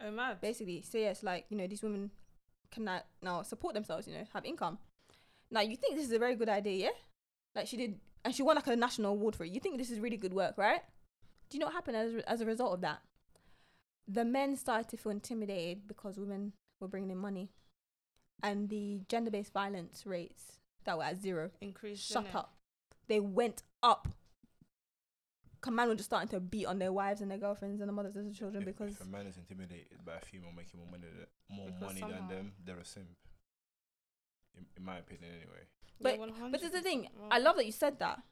Oh mad. Basically, so yes, like you know, these women can now, now support themselves. You know, have income. Now you think this is a very good idea, yeah? Like she did, and she won like a national award for it. You think this is really good work, right? Do you know what happened as a- as a result of that? The men started to feel intimidated because women were bringing in money, and the gender-based violence rates that were at zero increased. shut up. They went up. Command were just starting to beat on their wives and their girlfriends and the mothers of the children If, because if a man is intimidated by a female making more money, than, more money than them, they're a simp. In, in my opinion, anyway. But- But this is the thing. I love that you said that.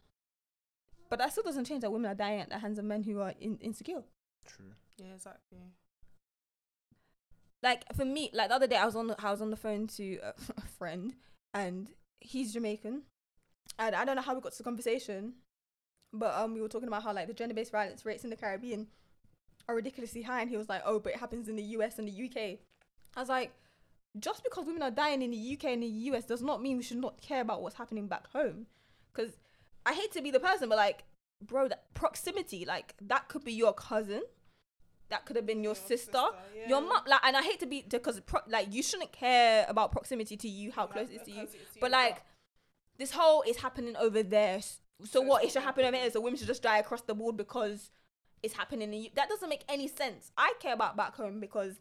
But that still doesn't change that women are dying at the hands of men who are in, insecure. True. Yeah, exactly. like for me, like the other day I was on the, I was on the phone to a, [laughs] a friend and he's Jamaican, and I don't know how we got to the conversation, but um we were talking about how like the gender based violence rates in the Caribbean are ridiculously high, and he was like, oh, but it happens in the US and the UK. I was like, just because women are dying in the UK and the US does not mean we should not care about what's happening back home, because I hate to be the person, but like, bro, that proximity, like that could be your cousin. That could have been your, sister, your mom, like, and I hate to be because pro- like you shouldn't care about proximity to you, how close it is to you. But like, this whole is happening over there. So, So what? It should happen over here. So women should just die across the board because it's happening in you. That doesn't make any sense. I care about back home because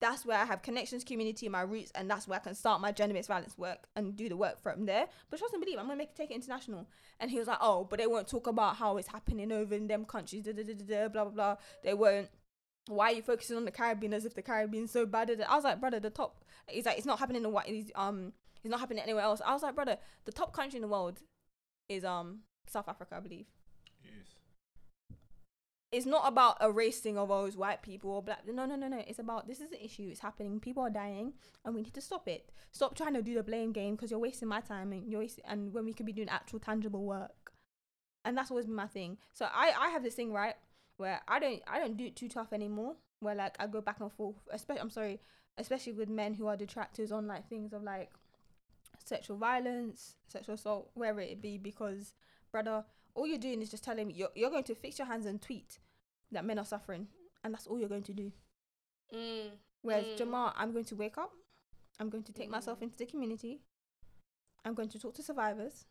that's where I have connections, community, my roots, and that's where I can start my gender based violence work and do the work from there. But trust and believe, I'm gonna make it take it international. And he was like, oh, but they won't talk about how it's happening over in them countries. Da, da, da, da, da, blah blah blah. They won't. Why are you focusing on the Caribbean as if the Caribbean's so bad? I was like, brother, the top. He's like, it's not happening in what? He's um, it's not happening anywhere else. I was like, brother, the top country in the world is um South Africa, I believe Yes. it's not about erasing of all those white people or black. No, no, no, no. It's about this is an issue. It's happening. People are dying, and we need to stop it. Stop trying to do the blame game because you're wasting my time and you're wasting, and when we could be doing actual tangible work. And that's always been my thing. So I I have this thing right where I don't I don't do it too tough anymore. Where like I go back and forth. Especially I'm sorry, especially with men who are detractors on like things of like sexual violence, sexual assault, wherever it be. Because brother, all you're doing is just telling me you're, you're going to fix your hands and tweet that men are suffering and that's all you're going to do Mm. whereas Mm. Jamal I'm going to wake up I'm going to take myself Mm. into the community I'm going to talk to survivors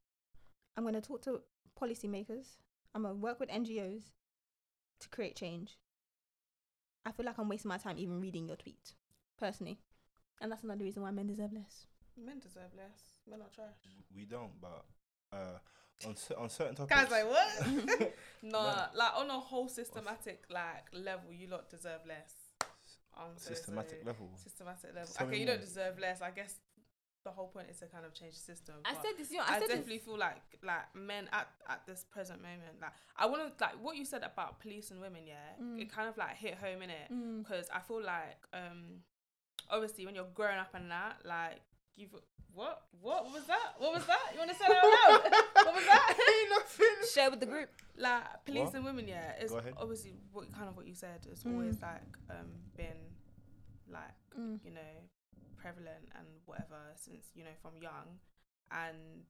I'm going to talk to policymakers I'm going to work with NGOs to create change I feel like I'm wasting my time even reading your tweet personally and that's another reason why men deserve less Men deserve less. Men are trash. We don't, but uh, on cer- on certain topics. Guys, like what? [laughs] [laughs] no, No. like on a whole systematic like level, you lot deserve less. I'm systematic sorry. level. Systematic level. Tell okay, you more. don't deserve less. I guess the whole point is to kind of change the system. I said this you know I, I, said definitely this, feel like like men at at this present moment, like I want to like what you said about police and women. Yeah, Mm. it kind of like hit home in it Mm. because I feel like um obviously when you're growing up and that like you've what? What was that? What was that? You want to say that out loud? What was that? [laughs] Share with the group. Like police What? and women yeah it's obviously what kind of what you said it's Mm. always like um been like Mm. you know prevalent and whatever since you know from young. And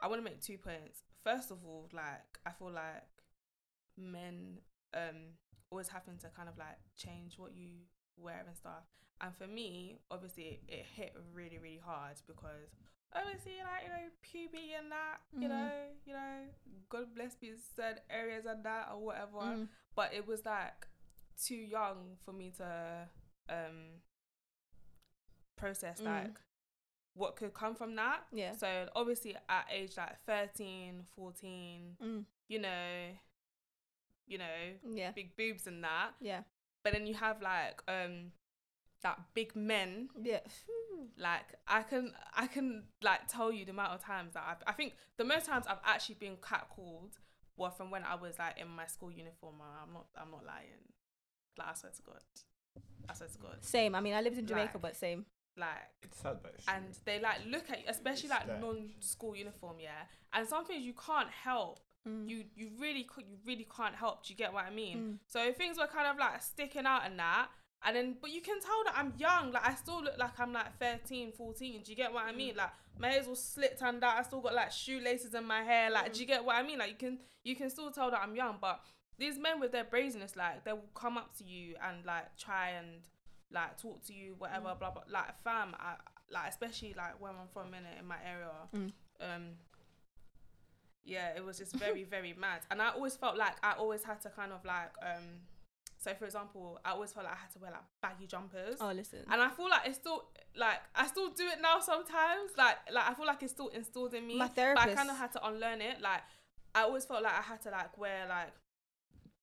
i want to make two points. First of all like i feel like men um always having to kind of like change what you wear and stuff and for me obviously it hit really really hard because obviously like you know puberty and that you Mhm. know you know god bless me certain areas and that or whatever Mm. but it was like too young for me to um process Mm. like what could come from that yeah so obviously at age like 13 14 mm. you know you know yeah big boobs and that yeah but then you have like um that big men yeah like i can i can like tell you the amount of times that I've, i think the most times i've actually been catcalled were from when i was like in my school uniform i'm not i'm not lying like i swear to god i swear to god Same. I mean, I lived in Jamaica, Like- but same. like It's sad, but it's true. and they like look at you especially like It's that. non-school uniform yeah and some things you can't help Mm. you you really could you really can't help. Do you get what i mean? Mm. so things were kind of like sticking out and that. And then but you can tell that i'm young. Like i still look like i'm like 13 14 do you get what i mean? Like my hair's all slicked and that. I still got like shoelaces in my hair. Like do you get what i mean? Like you can you can still tell that i'm young. But these men with their brazenness like they will come up to you and like try and like talk to you whatever Mm. blah blah like fam I, like especially like where i'm from in in my area. Mm. um yeah it was just very [laughs] very mad. And i always felt like i always had to kind of like um so for example i always felt like i had to wear like baggy jumpers. Oh, listen. and i feel like it's still like i still do it now sometimes. Like like i feel like it's still installed in me. My but i kind of had to unlearn it. Like i always felt like i had to like wear like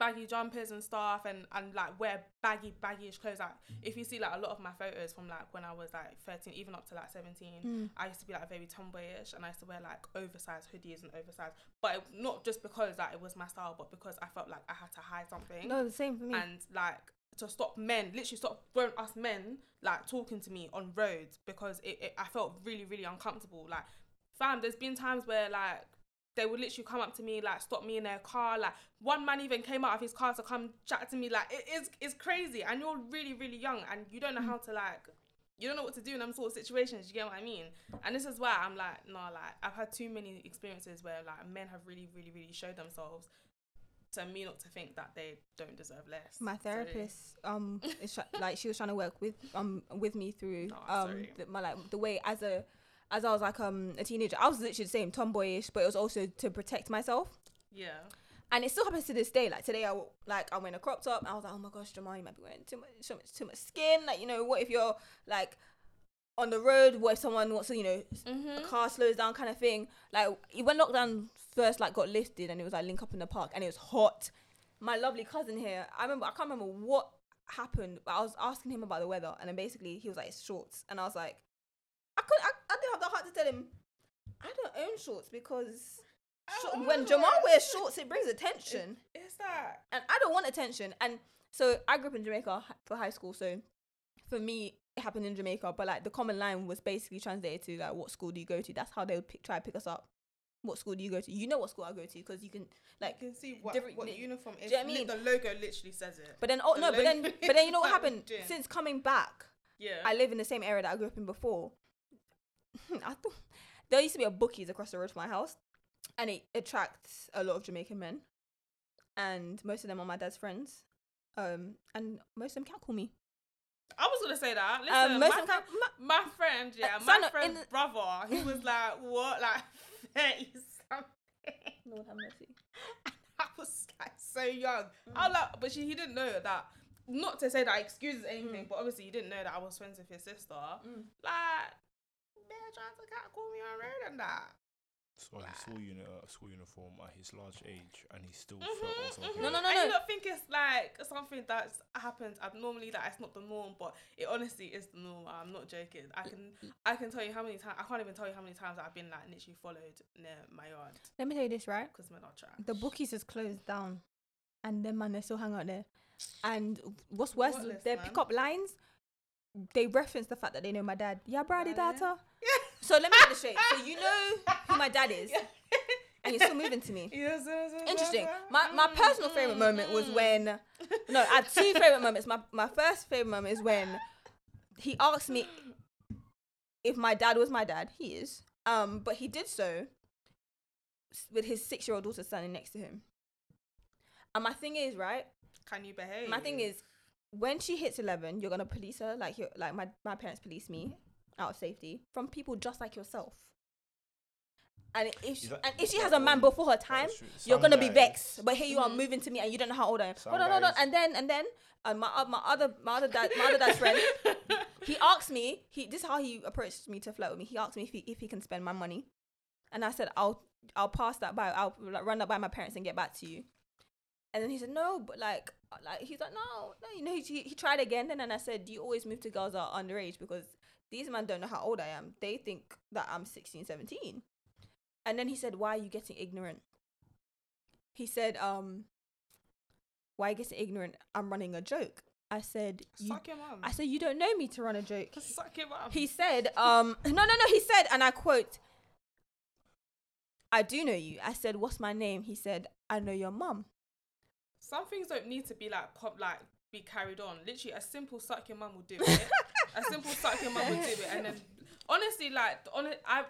baggy jumpers and stuff and and like wear baggy baggyish clothes like if you see like a lot of my photos from like when i was like 13 even up to like 17 Mm. I used to be like very tomboyish and I used to wear like oversized hoodies and oversized, but it, not just because like it was my style, but because I felt like I had to hide something. No, the same for me. And like to stop men, literally stop grown us men like talking to me on roads because it, it I felt really really uncomfortable. Like, fam, there's been times where like they would literally come up to me like stop me in their car. Like one man even came out of his car to come chat to me. Like it is it's crazy, and you're really really young and you don't know how to like. You don't know what to do in them sort of situations. You get what I mean? And this is why I'm like, no, like I've had too many experiences where like men have really, really, really showed themselves to me not to think that they don't deserve less. My therapist, um, [laughs] is try- like she was trying to work with um with me through Oh, um the, my like the way as a as I was like um a teenager, I was literally the same tomboyish, but it was also to protect myself. yeah, And it still happens to this day. Like today, I like I went a crop top. And I was like, oh my gosh, Jamal, you might be wearing too much, too much, too much skin. Like you know, what if you're like on the road? What if someone wants to, you know, mm-hmm. a car slows down, kind of thing. Like when lockdown first like got lifted and it was like link up in the park and it was hot. My lovely cousin here, I remember I can't remember what happened, but I was asking him about the weather and then basically he was like it's shorts and I was like, could I, I didn't have the heart to tell him I don't own shorts because short, when Jamal wears shorts it brings attention it's that. and I don't want attention. And so I grew up in Jamaica for high school. So for me, it happened in Jamaica. But like the common line was basically translated to like, what school do you go to? That's how they would pick, try to pick us up. What school do you go to? You know what school I go to because you can like. you can see what, different- what the uniform is. do you know I mean? The logo literally says it. But then oh The no, but then but then you know [laughs] what happened since coming back. yeah. I live in the same area that I grew up in before. [laughs] I thought there used to be a bookies across the road from my house, and it attracts a lot of Jamaican men, and most of them are my dad's friends. Um, and most of them can't call me. I was gonna say that. Listen, Um, my, friend, can't. ma- my friend, yeah, Uh, my Sana, friend the- brother, he was [laughs] like, what, like [laughs] thirty something. Lord have mercy. I was like so young. I was like, but she, he didn't know that. Not to say that excuses anything, but obviously he didn't know that I was friends with his sister. Mm. Like, they're trying to cat call me on road and that. So he saw you in a school uniform at his large age, and he still Mhm, felt also mhm. No, no, no, and no. you don't think it's like something that's happens abnormally that it's not the norm, but it honestly is the norm. I'm not joking. I can I can tell you how many times I can't even tell you how many times I've been like literally followed near my yard Let me tell you this, right? because men are trash. The bookies is closed down, and them man they still hang out there. And what's worse, What is list, their man? pickup lines. They reference the fact that they know my dad. Yeah, Brady data. [laughs] So let me get this straight. So you know who my dad is, [laughs] and you're still moving to me. [laughs] Yes, yes, yes, Interesting. My my personal favorite moment was mm. when no, I had two favorite moments. My my first favorite moment is when he asked me if my dad was my dad. He is. Um, but he did so with his six year old daughter standing next to him. And my thing is, right? Can you behave? My thing is, when she hits eleven, you're gonna police her like you like my my parents police me out of safety from people just like yourself. And if she, that- and if she has a man before her time, you're gonna be vexed. But here you are Mhm. moving to me, and you don't know how old I am. Some Hold on, hold on. And then and then uh, my uh, my other my other dad my other dad's friend, [laughs] he asked me. He this is how he approached me to flirt with me. He asked me if he if he can spend my money, and I said I'll I'll pass that by. I'll like, run that by my parents and get back to you. And then he said no, but like like he's like no no you know he he, tried again. And then I said do you always move to girls that are underage because these men don't know how old I am. They think that I'm 16, 17. And then he said, Why are you getting ignorant? He said, um, why are you getting ignorant? I'm running a joke. I said, you, Suck your mum. I said, You don't know me to run a joke. [laughs] Suck your mum. He said, um, [laughs] no, no, no, he said, and I quote, I do know you. I said, What's my name? He said, I know your mum. Some things don't need to be like pop like be carried on. Literally, a simple suck your mum will do it. [laughs] a simple suck your mum will do it, and then honestly, like on it, I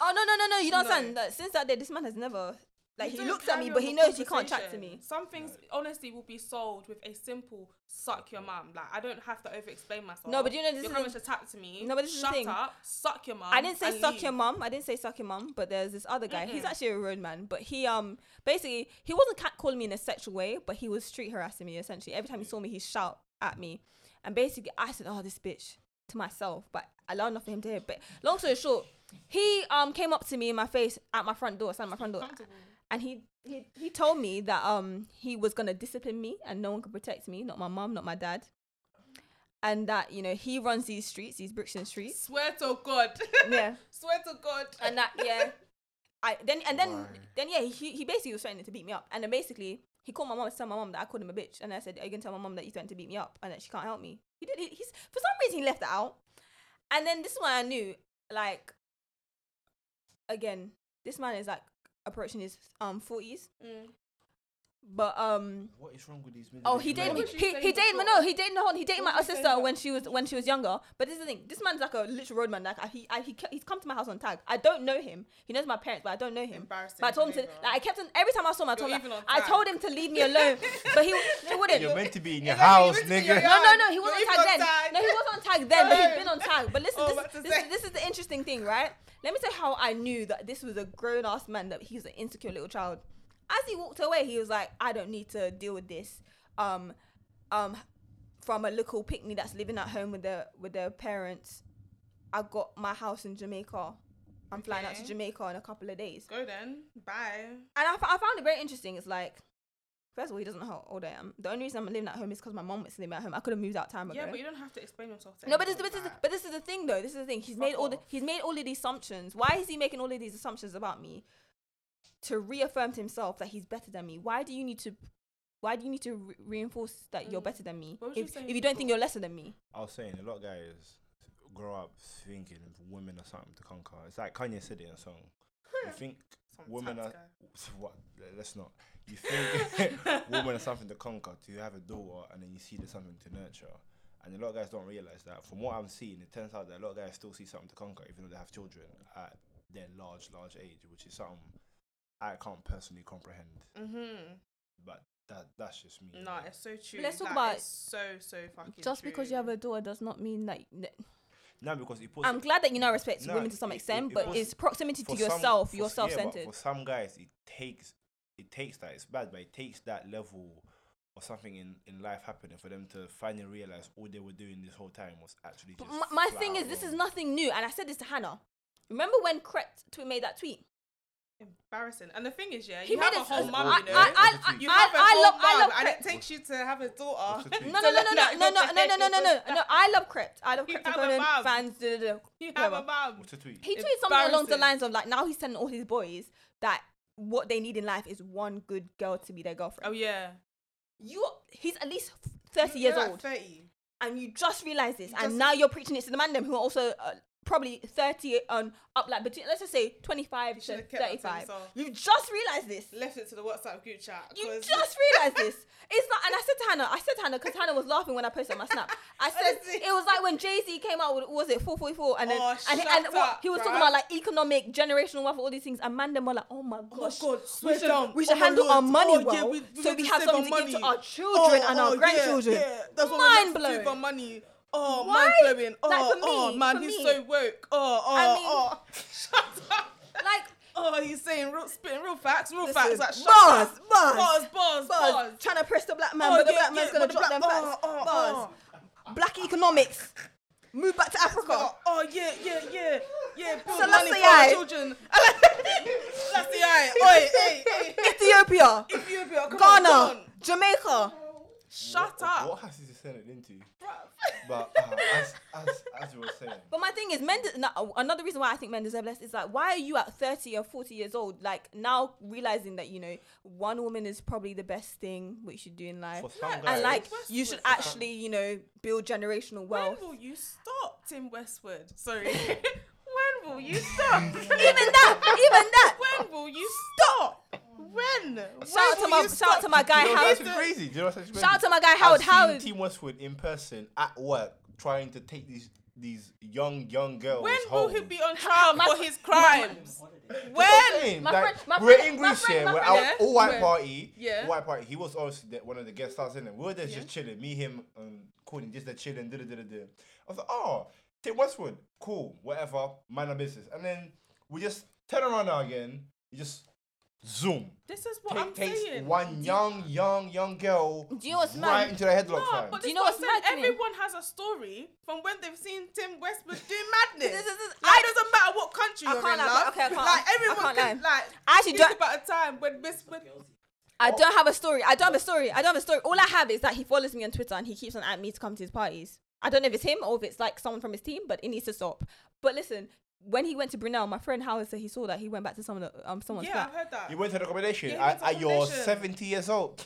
Oh no no no no! You don't No. understand. That since that day, this man has never like You he looks at me, but he knows he can't chat to me. Some things honestly will be solved with a simple suck your mum. Like I don't have to over explain myself. No, but you know this you're is coming the- to me. No, but this is the shut thing. up, suck your mum. I didn't say and suck leave. your mum. I didn't say suck your mum. But there's this other guy. He's Mm-mm. actually a road man, but he um basically he wasn't cat calling me in a sexual way, but he was street harassing me essentially. Every time he saw me, he shout at me, and basically I said, "Oh, this bitch," to myself, but I allowed nothing him to hear. But long story short, he um came up to me in my face at my front door, at my front door. And he he he told me that um he was gonna discipline me and no one could protect me, not my mom, not my dad. And that you know he runs these streets, these Brixton streets. Swear to God. [laughs] Yeah, Swear to God. and that yeah, I then and then Why? then yeah he he basically was threatening to beat me up, and then basically He called my mom to tell my mom that I called him a bitch, and I said, "Are you gonna tell my mom that you threatened to beat me up and that she can't help me?" He did. He, he's for some reason he left that out, and then this is why I knew, like, again, this man is like approaching his um forties, Mm. But um. What is wrong with these? men? Oh, he middle-aged dated men? he, you he, he dated before? no he dated no he dated my was you saying sister about when she was when she was younger. But this is the thing. This man's like a literal roadman. Like I- he I, he he's come to my house on tag. I don't know him. He knows my parents, but I don't know him. Embarrassing But I told him to like I kept him every time I saw him. I told him even I told him to leave me alone. [laughs] but he he wouldn't. You're meant to be in your house, you're meant to be in nigga. No, no, no. He wasn't on tag even then. tag. No, he wasn't on tag then, but he's No. been on tag. But listen, [laughs] Oh, this, about this, this is the interesting thing, right? Let me tell you how I knew that this was a grown ass man, that he was an insecure little child. As he walked away, he was like, I don't need to deal with this. Um, um, from a local picnic that's living at home with their with their parents. I got my house in Jamaica. I'm flying out to Jamaica in a couple of days. Go then. Bye. And I, f- I found it very interesting. It's like, first of all, he doesn't know how old I am. The only reason I'm living at home is because my mom was living at home. I could have moved out time ago. Yeah, but you don't have to explain yourself. To no, but this, but, this, like but this is the thing, though. This is the thing. He's Fuck made all the, he's made all of these assumptions. Why is he making all of these assumptions about me? To reaffirm to himself that he's better than me. Why do you need to? Why do you need to re- reinforce that you're Mm. better than me? What you If, saying if you don't think you're lesser than me, I was saying a lot of guys grow up thinking women are something to conquer. It's like Kanye said it in a song. You [laughs] think Some women are what? Let's not. You think [laughs] women are something to conquer. To you have a daughter and then you see there's something to nurture. And a lot of guys don't realize that. From what I'm seeing, it turns out that a lot of guys still see something to conquer, even though they have children at their large, large age, which is something I can't personally comprehend. Mm-hmm. But that that's just me. No, it's so true. let's talk Like, about- it's so so fucking. just because you have a daughter does not mean that. no, because it puts I'm glad that you now respect No, women to some it- extent, it- it but was- it's proximity to for some- yourself. for you're s- yeah, but self-centered. for some guys, it takes it takes that. It's bad, but it takes that level or something in, in life happening for them to finally realize all they were doing this whole time was actually But just. my, my thing out is, this is nothing new, and I said this to Hannah. Remember when Krept tweet made that tweet? Embarrassing. And the thing is, yeah, He you made have a it- whole mum, I- you know. I- I- I- you have a I whole love- I mum, love and it takes you to have a daughter. What's the tweet? No, no, no, no, no, no, no, no, no, no, no, no, no. I love Krept. I love You Krept have a mum. fans. You have a mum. What's the tweet? He tweeted something along the Embarrassing. lines of like, now he's telling all his boys that what they need in life is one good girl to be their girlfriend. Oh yeah. You, he's at least thirty years You're like old, Thirty. and you just realize this, You and just- now you're preaching it to the man them who are also uh, probably thirty on up, like between let's just say twenty-five You to should've kept that to thirty-five. yourself. You just realized this. Left it to the WhatsApp group chat. You just [laughs] realized this. It's not, and I said to Hannah, I said to Hannah because Hannah was laughing when I posted my snap. I said it was like when Jay Z came out with was it 444 and then Oh, and, and up, he was talking about like economic generational wealth, all these things, and man them were like, oh my Oh my gosh, God, we should down. we should Oh handle our money Oh, yeah, well, we- we so we have something our to give to our children and oh our yeah, grandchildren. Yeah, That's what Mind blowing. money. Oh, Why? mind blowing. Oh, Like, for oh me- man, for he's me- so woke. Oh, oh, I mean- oh. [laughs] Shut up. Like Oh, he's saying real, spitting real facts, real Listen, facts. Like, shut bars, up. bars, bars, bars, bars, bars. trying to press the black man, Oh, but the yeah, black man's yeah, gonna drop black- them oh, facts. oh, oh, bars, oh. black economics, move back to Africa. Oh, oh, yeah, yeah, yeah, yeah. Build So money let's for our children. [laughs] That's the eye. Oi, [laughs] hey, hey. Ethiopia, Ethiopia, come on, Ghana, come on. Jamaica. Shut What- up. What has this turned it into? But uh, as, as as you were saying, But my thing is, men. de- no, another reason why I think men deserve less is like, why are you at thirty or forty years old, like now realizing that you know one woman is probably the best thing what you should do in life, for some guys, and like you should actually, you know, build generational wealth. When will you stop, Tim Westwood? Sorry. [laughs] when will you stop? [laughs] even that, even that. when will you stop? When? Shout out to my, shout out to my guy you know Howard. what's actually crazy? Do you know what's actually Shout out crazy? to my guy Howard. I've seen Howard. Tim Westwood in person at work trying to take these these young young girls When will he be on trial my for his crimes? That's what I'm When? My like, friend- my we're friend- in Greece friend- here. We're friend- out Yeah. all white Where? party. Yeah. All white party. He was obviously the, one of the guest stars in it. We were there Yeah. just chilling. Me, him, and Courtney just there chilling. Da, da, da, da, da. I was like, oh, Tim Westwood, cool, whatever, mind our business. And then we just turn around now again. You just zoom. This is what Take, I'm takes saying. one young, young, young girl Do you know what's right mad? into the headlock. No, fam. but Do you know what's I'm saying. mad to me? Everyone has a story from when they've seen Tim Westwood do [laughs] madness. This is- this- like, it doesn't matter what country I you're can't in, lie, love. okay, I can't- like I everyone can't can, lie. like. I actually think don't. about a time when Westwood. I don't have a story. I don't have a story. I don't have a story. All I have is that he follows me on Twitter and he keeps on at me to come to his parties. I don't know if it's him or if it's like someone from his team, but it needs to stop. But listen, when he went to Brunel, my friend Howard said he saw that he went back to some of the um someone's yeah, I've heard that. You went to the accommodation Yeah, he at, to at your accommodation. 70 years old.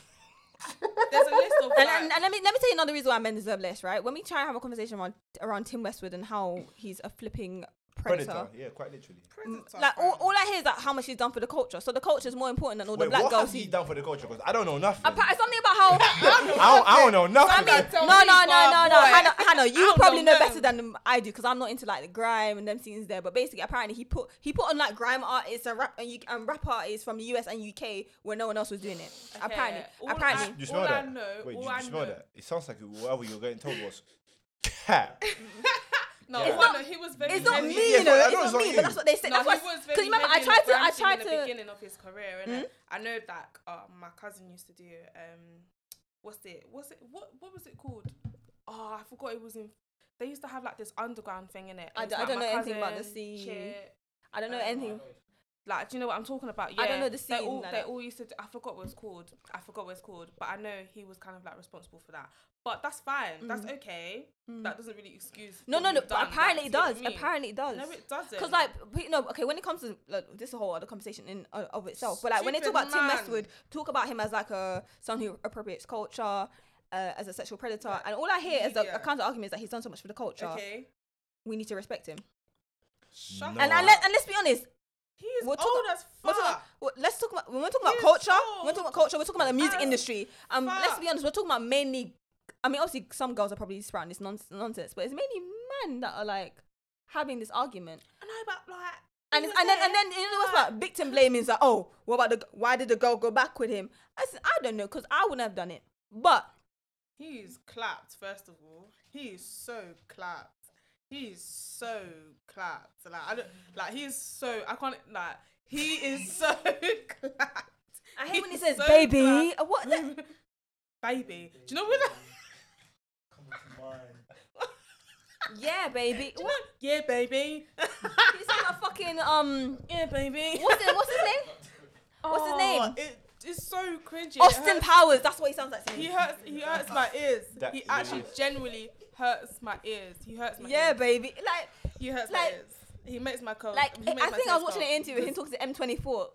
[laughs] There's a list of And, like, and, and let me let me tell you another reason why men deserve less, right? When we try and have a conversation around around Tim Westwood and how he's a flipping predator. Predator. Yeah, quite literally. Mm, predator, Like all, all I hear is like how much he's done for the culture. So the culture is more important than all Wait, the black what girls. has he He, done for the culture? Because I don't know nothing. Appa- something about how. I [laughs] don't, I don't know I nothing. mean, tell no, me, no, no, no, no. Hannah, Hannah, you probably know know. better than I do because I'm not into like the grime and them scenes there. But basically, apparently, he put he put on like grime artists and rap and, you, and rap artists from the US and UK where no one else was doing it. Okay, Apparently, all apparently. I- you smell all I that? know- Wait, all you, I smell know- that? It sounds like whatever you were getting told was cat. [laughs] No, It's all not- he was very. It's not me, Yeah, you know. It's not me, but that's what they said. No, That's he what. was Because remember, I tried to. I grime scene tried in the to. beginning of his career, and I know that uh, my cousin used to do. Um, what's it? What's it? What What was it called? Oh, I forgot. It was in. They used to have like this underground thing in it. I It's d- I like don't My know anything about the scene. Shit. I don't know Um, anything. Like, do you know what I'm talking about? Yeah, I don't know the They scene all, like they all used to. Do, I forgot what it's called. I forgot what it's called. But I know he was kind of like responsible for that. But that's fine. That's okay. That doesn't really excuse. Mm. No, no, no. But apparently it do you know does. what I mean? Apparently it does. No, it doesn't. Because like you know, okay, when it comes to like, this whole other conversation in uh, of itself. But like when they talk about Stupid Tim man. Westwood, talk about him as like a someone who appropriates culture, uh, as a sexual predator, and all I hear is the Yeah. a counter argument is that he's done so much for the culture. okay, We need to respect him. shut No. And up. and, let, and let's be honest. He's talk- old as We're fuck. let's talk about when we're talking about He's culture. old we're talking about culture. We're talking about the music as industry. Um, let's be honest. We're talking about mainly. I mean, obviously, some girls are probably sprouting this nonsense, nonsense, but it's mainly men that are like having this argument. I know, but like, And, he and then and then you know what's like, about victim blaming is like, oh, what about the why did the girl go back with him? I said, I don't know, cause I wouldn't have done it. But He's clapped. First of all, he's so clapped. He's so clapped. Like I don't like. He's so. I can't like. He is [laughs] so clapped. I hate when he says so baby. clapped. What? the- [laughs] baby. Do you know what? Yeah, baby. What? Yeah, baby. He's like a fucking um. yeah, baby. What's his What's his name? What's his Oh, name? It, it's so cringy. It Austin hurts- Powers. That's what he sounds like. to me. He hurts. He hurts my ears. That he actually is. genuinely hurts my ears. He hurts my ears. Yeah, ears. baby. Like, He hurts like- my ears. He makes my cold. like he makes I my think I was taste watching an cold. interview with him talking to M24.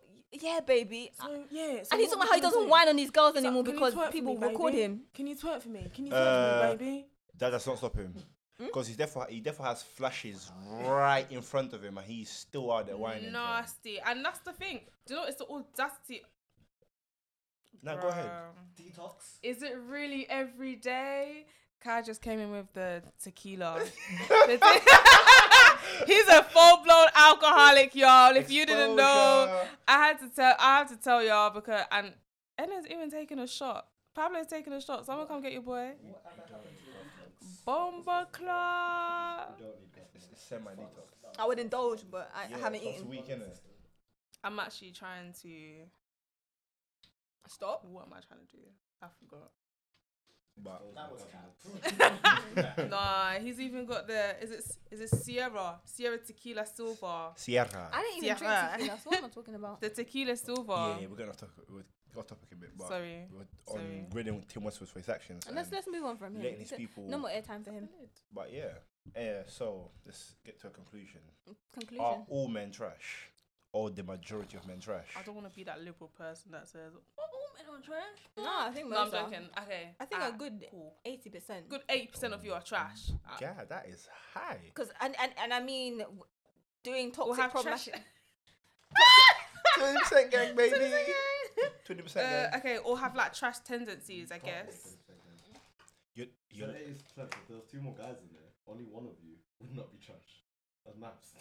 Yeah, baby. So, yeah. So and he's talking about how he gonna doesn't do? wine on these girls He's like, anymore "Can you because twerk for people me, record baby? him. Can you twerk for me? Can you twerk Uh, for me, baby? That does not stop him. Hmm? Because he definitely he definitely has flashes right in front of him and he's still out there wining. fam. Nasty. And that's the thing. Do you know it's the audacity? Now go ahead. Detox. Is it really every day? Kai just came in with the tequila. [laughs] [laughs] He's a full blown alcoholic, y'all. If you didn't know, I had to tell. I have to tell y'all because and Enna's even taking a shot. Pablo's taking a shot. Someone come get your boy. Bomba club. It's, it's semi detox. I would indulge, but I Yeah, haven't once eaten. week, innit? I'm actually trying to Stop. What am I trying to do? I forgot. But That was [laughs] nah, he's even got the is it is it Sierra Sierra Tequila Silver Sierra. I didn't even Yeah. drink tequila. So what I'm I talking about? the Tequila Silver. yeah, yeah, we're gonna talk. We're off topic a bit, but Sorry. we're Sorry. on grading Tim Westwood for his actions. And let's and let's move on from him. letting his It's people. No more airtime for him. But yeah, yeah. So let's get to a conclusion. Conclusion. Are all men trash, or the majority of men trash? I don't want to be that liberal person that says, "Oh, all men are trash." no, I think No, I'm most are. joking. Okay, I think ah, a good cool. eighty percent. good eight percent of you are trash. Ah, Yeah, that is high. Because and, and and I mean, w- doing We'll toxic have trash. [laughs] problematic. Twenty percent gang, [laughs] baby. Twenty percent Uh, gang. okay, or have like trash tendencies, I guess. You, So you, it is clever. If there was two more guys in there, only one of you would not be trash. That's maths.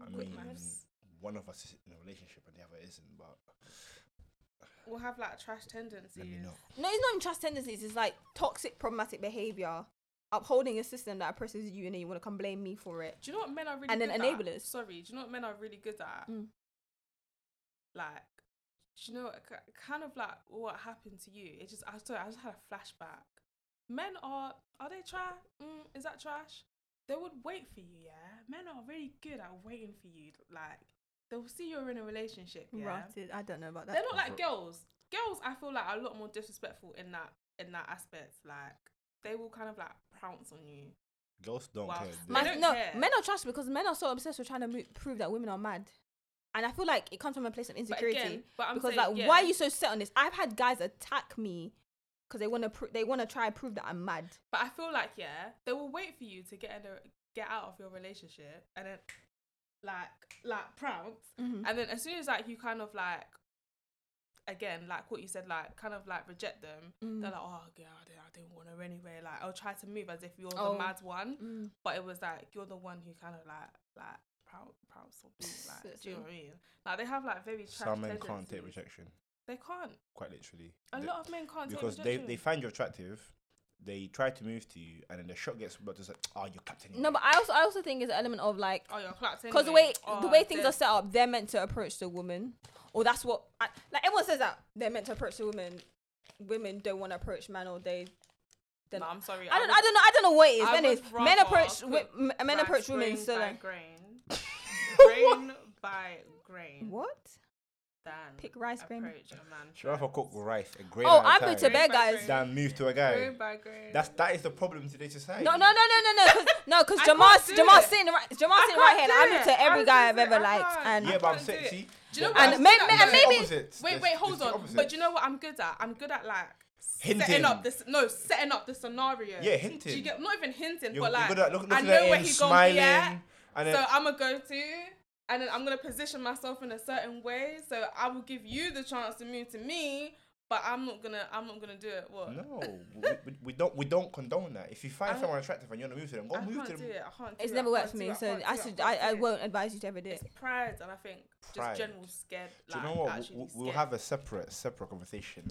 I mean, maths. one of us is in a relationship and the other isn't. But We'll have like trash tendencies. let me know. No, it's not even trash tendencies. It's like toxic problematic behavior, upholding a system that oppresses you, and then you want to come blame me for it. Do you know what men are really And then good enablers. at? Sorry, do you know what men are really good at? Mm. Like, do you know kind of like what happened to you? It just, I sorry, I just had a flashback. Men are, are they trash? Mm, is that trash? They would wait for you, yeah. Men are really good at waiting for you. Like, they'll see you're in a relationship, yeah. Rotted. I don't know about that. They're not like girls. Girls, I feel like are a lot more disrespectful in that in that aspect. Like, they will kind of like pounce on you Girls don't Wow. care. They My, don't no, care. men are trash because men are so obsessed with trying to mo- prove that women are mad, and I feel like it comes from a place of But insecurity. again, but I'm because saying, like, yeah, why are you so set on this? I've had guys attack me because they want to pr- they want to try and prove that I'm mad. But I feel like yeah, they will wait for you to get in a, get out of your relationship and then like like prounce, Mhm. and then as soon as like you kind of like again like what you said like kind of like reject them, Mm. they're like oh yeah I didn't, I didn't want her anyway. Like I'll try to move as if you're Oh. the mad one, Mm. but it was like you're the one who kind of like like proud proud or be [laughs] like do you know what I mean? Like they have like very trash Some men can't take rejection. They can't. Quite literally. A They- lot of men can't because take they, rejection. they find you attractive, they try to move to you, and then the shot gets but just like, oh, you're captain. No, but I also I also think there's an element of like oh, you're clapped because the anyway. way the Oh, way things are set up, they're meant to approach the woman, or that's what I, like everyone says that they're meant to approach the woman. Women don't want to approach men, or they. Then No, I'm sorry. I don't. would- I don't know. I don't know what it is. I Men, would is, men approach wi- men approach women grain so like grain, grain [laughs] by grain. what? Than Pick rice grain. approach a man. She rather cook rice a grain Oh, at a I'm time with to bed, guys. grain. than move to a guy. Grain by grain. That's that is the problem in today's society. No, no, no, no, no, no, cause, no, because I Jamal's can't do Jamal's it. sitting right, Jamal's I sitting right here. can't And I'm do into every I guy I've can't ever it. I liked, can't. and Yeah, but I'm can't do it. sexy. Do you know But what? And I'm may- good may- No, and no, maybe- opposites. Wait, There's- wait, there's hold two on. opposites. But do you know what I'm good at? I'm good at like Hinting. setting up this. No, setting up the scenario. Yeah, Do hinting. you get not even hinting, You're, but like you're good at look, I looking know at where him, he gonna smiling, be at. and then So I'm gonna go to, and then I'm gonna position myself in a certain way. So I will give you the chance to move to me, but I'm not gonna. I'm not gonna do it. What? no, we, we, we don't we don't condone that. If you find I- someone attractive and you want to move to them, go I move can't to do them. it. I can't. Do it's it. never I worked can't for do me. it. So can't I do it. should can't I, I won't advise you to ever do it. It's it. pride, and I think Pride. just general scared. Do you know what? actually We, we'll have a separate separate conversation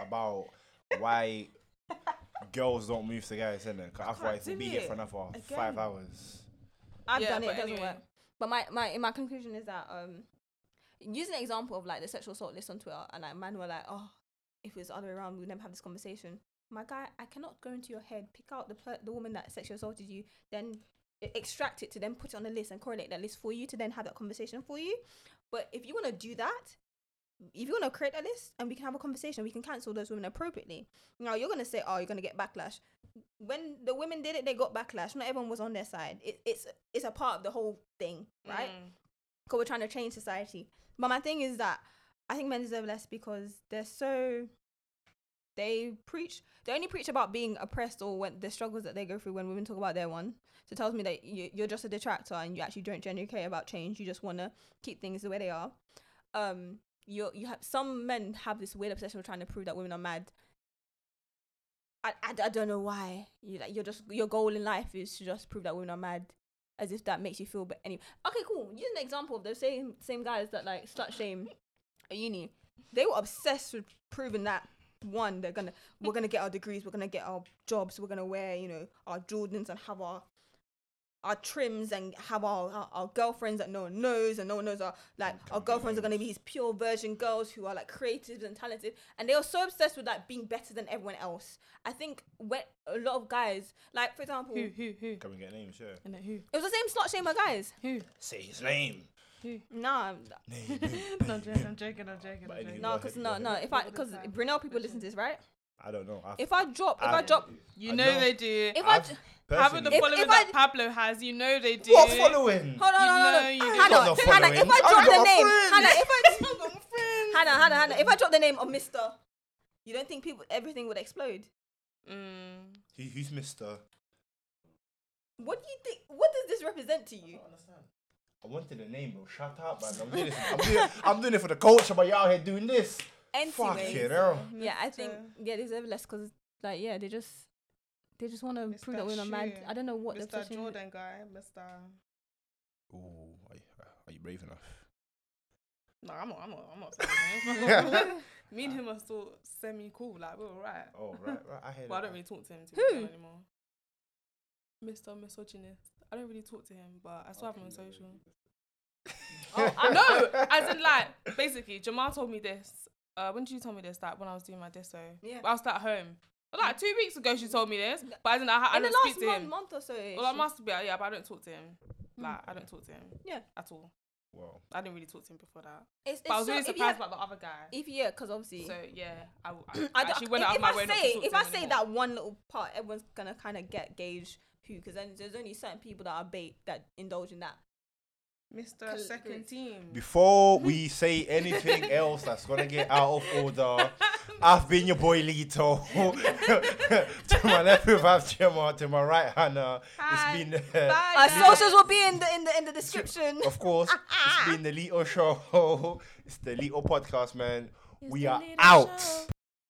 about why girls don't move to guys, innit? 'Cause otherwise do we'll be here for another Again. five hours. I've Yeah, done it. but It doesn't anyway. work. But my my my conclusion is that um, using an example of like the sexual assault list on Twitter, and like man were like, oh, if it was the other way around, we would never have this conversation. My guy, I cannot go into your head, pick out the per- the woman that sexually assaulted you, then extract it to then put it on a list and correlate that list for you to then have that conversation for you. But if you want to do that, if you want to create a list and we can have a conversation, we can cancel those women appropriately. Now you're gonna say, oh, you're gonna get backlash. When the women did it, they got backlash. Not everyone was on their side. It, it's it's a part of the whole thing, right? Mm. Because we're trying to change society. But my thing is that I think men deserve less because they're so. They preach. They only preach about being oppressed or when the struggles that they go through when women talk about their one. So it tells me that you, you're just a detractor and you actually don't genuinely care about change. You just want to keep things the way they are. Um, you you have some men have this weird obsession with trying to prove that women are mad. I, I, I don't know why you like you're just your goal in life is to just prove that women are mad, as if that makes you feel. But anyway, okay, cool. Using the example of those same same guys that like slut shame [laughs] at uni, they were obsessed with proving that one they're gonna we're gonna get our degrees, we're gonna get our jobs, we're gonna wear you know our Jordans and have our our trims and have our, our, our girlfriends that no one knows and no one knows our like our girlfriends are gonna be these pure virgin girls who are like creative and talented and they are so obsessed with like being better than everyone else. I think when a lot of guys like for example Who? Who? Who? Can we get names? Yeah. And who? it was the same slut shamer guys. Who? Say his name. Nah, [laughs] Name. no, [laughs] I'm joking. I'm joking. I'm joking. I'm anyway, joking. no, because no, no. If I because time. Brunel people listen to this, right? I don't know. I've, If I drop, if I, I- drop, You I know, know. they do. if I, I've j- Having the If- following if that I- Pablo has, you know they do. what following? hold on, You hold on, know hold you on. do. Hannah, Got no Hannah, if following. I I've drop got the no name, friends. Hannah, if I, [laughs] Hannah, Hannah, Hannah, if I drop the name of Mister, you don't think people everything would explode? Mm. Who, who's Mister? What do you think? What does this represent to you? I wanted a name, bro. Shut up, man. I'm doing, this, I'm, [laughs] doing, I'm doing it for the culture, but you're out here doing this. Fuck Anyways, it, hell. yeah, I think yeah, they deserve less because like yeah, they just they just want to prove that we're not mad. I don't know what the Mr. obsession is. Jordan guy, Mr. Ooh, are you, are you brave enough? No, I'm not. I'm not. I'm not. saying him. [laughs] Me and him are still semi cool. Like we're alright. Oh, right, right. I hear [laughs] But I don't really talk to him to Who? anymore. Mr. Misogynist. I don't really talk to him, but I still have him on social. [laughs] Oh, I- no, as in like basically, Jamal told me this. Uh, when did you tell me this? Like when I was doing my disso. Yeah. I was at home. Like two weeks ago, she told me this, but as in I, I In the don't speak last to month, him. month or so. Well, I she- must be, yeah, but I don't talk to him. Mm. Like I don't talk to him. Yeah. At all. Well, I didn't really talk to him before that. It's, But I was so- really if you surprised have- about the other guy. If yeah, because obviously. So yeah, I, [clears throat] I, I I don't- actually went if, out of if my I way not say to talk if to I say anymore. that one little part, everyone's gonna kind of get gauge who, because then there's only certain people that are bait that indulge in that. Mr. Second Team. Before we [laughs] say anything else that's gonna get out of order, [laughs] I've been your boy Lito. [laughs] to my left we have Gemma. To my right, Hannah. Hi. It's been Bye, uh, Our guys. socials will be in the in the in the description. of course, it's been the Lito show. [laughs] It's the Lito podcast, man. It's we are out. Show.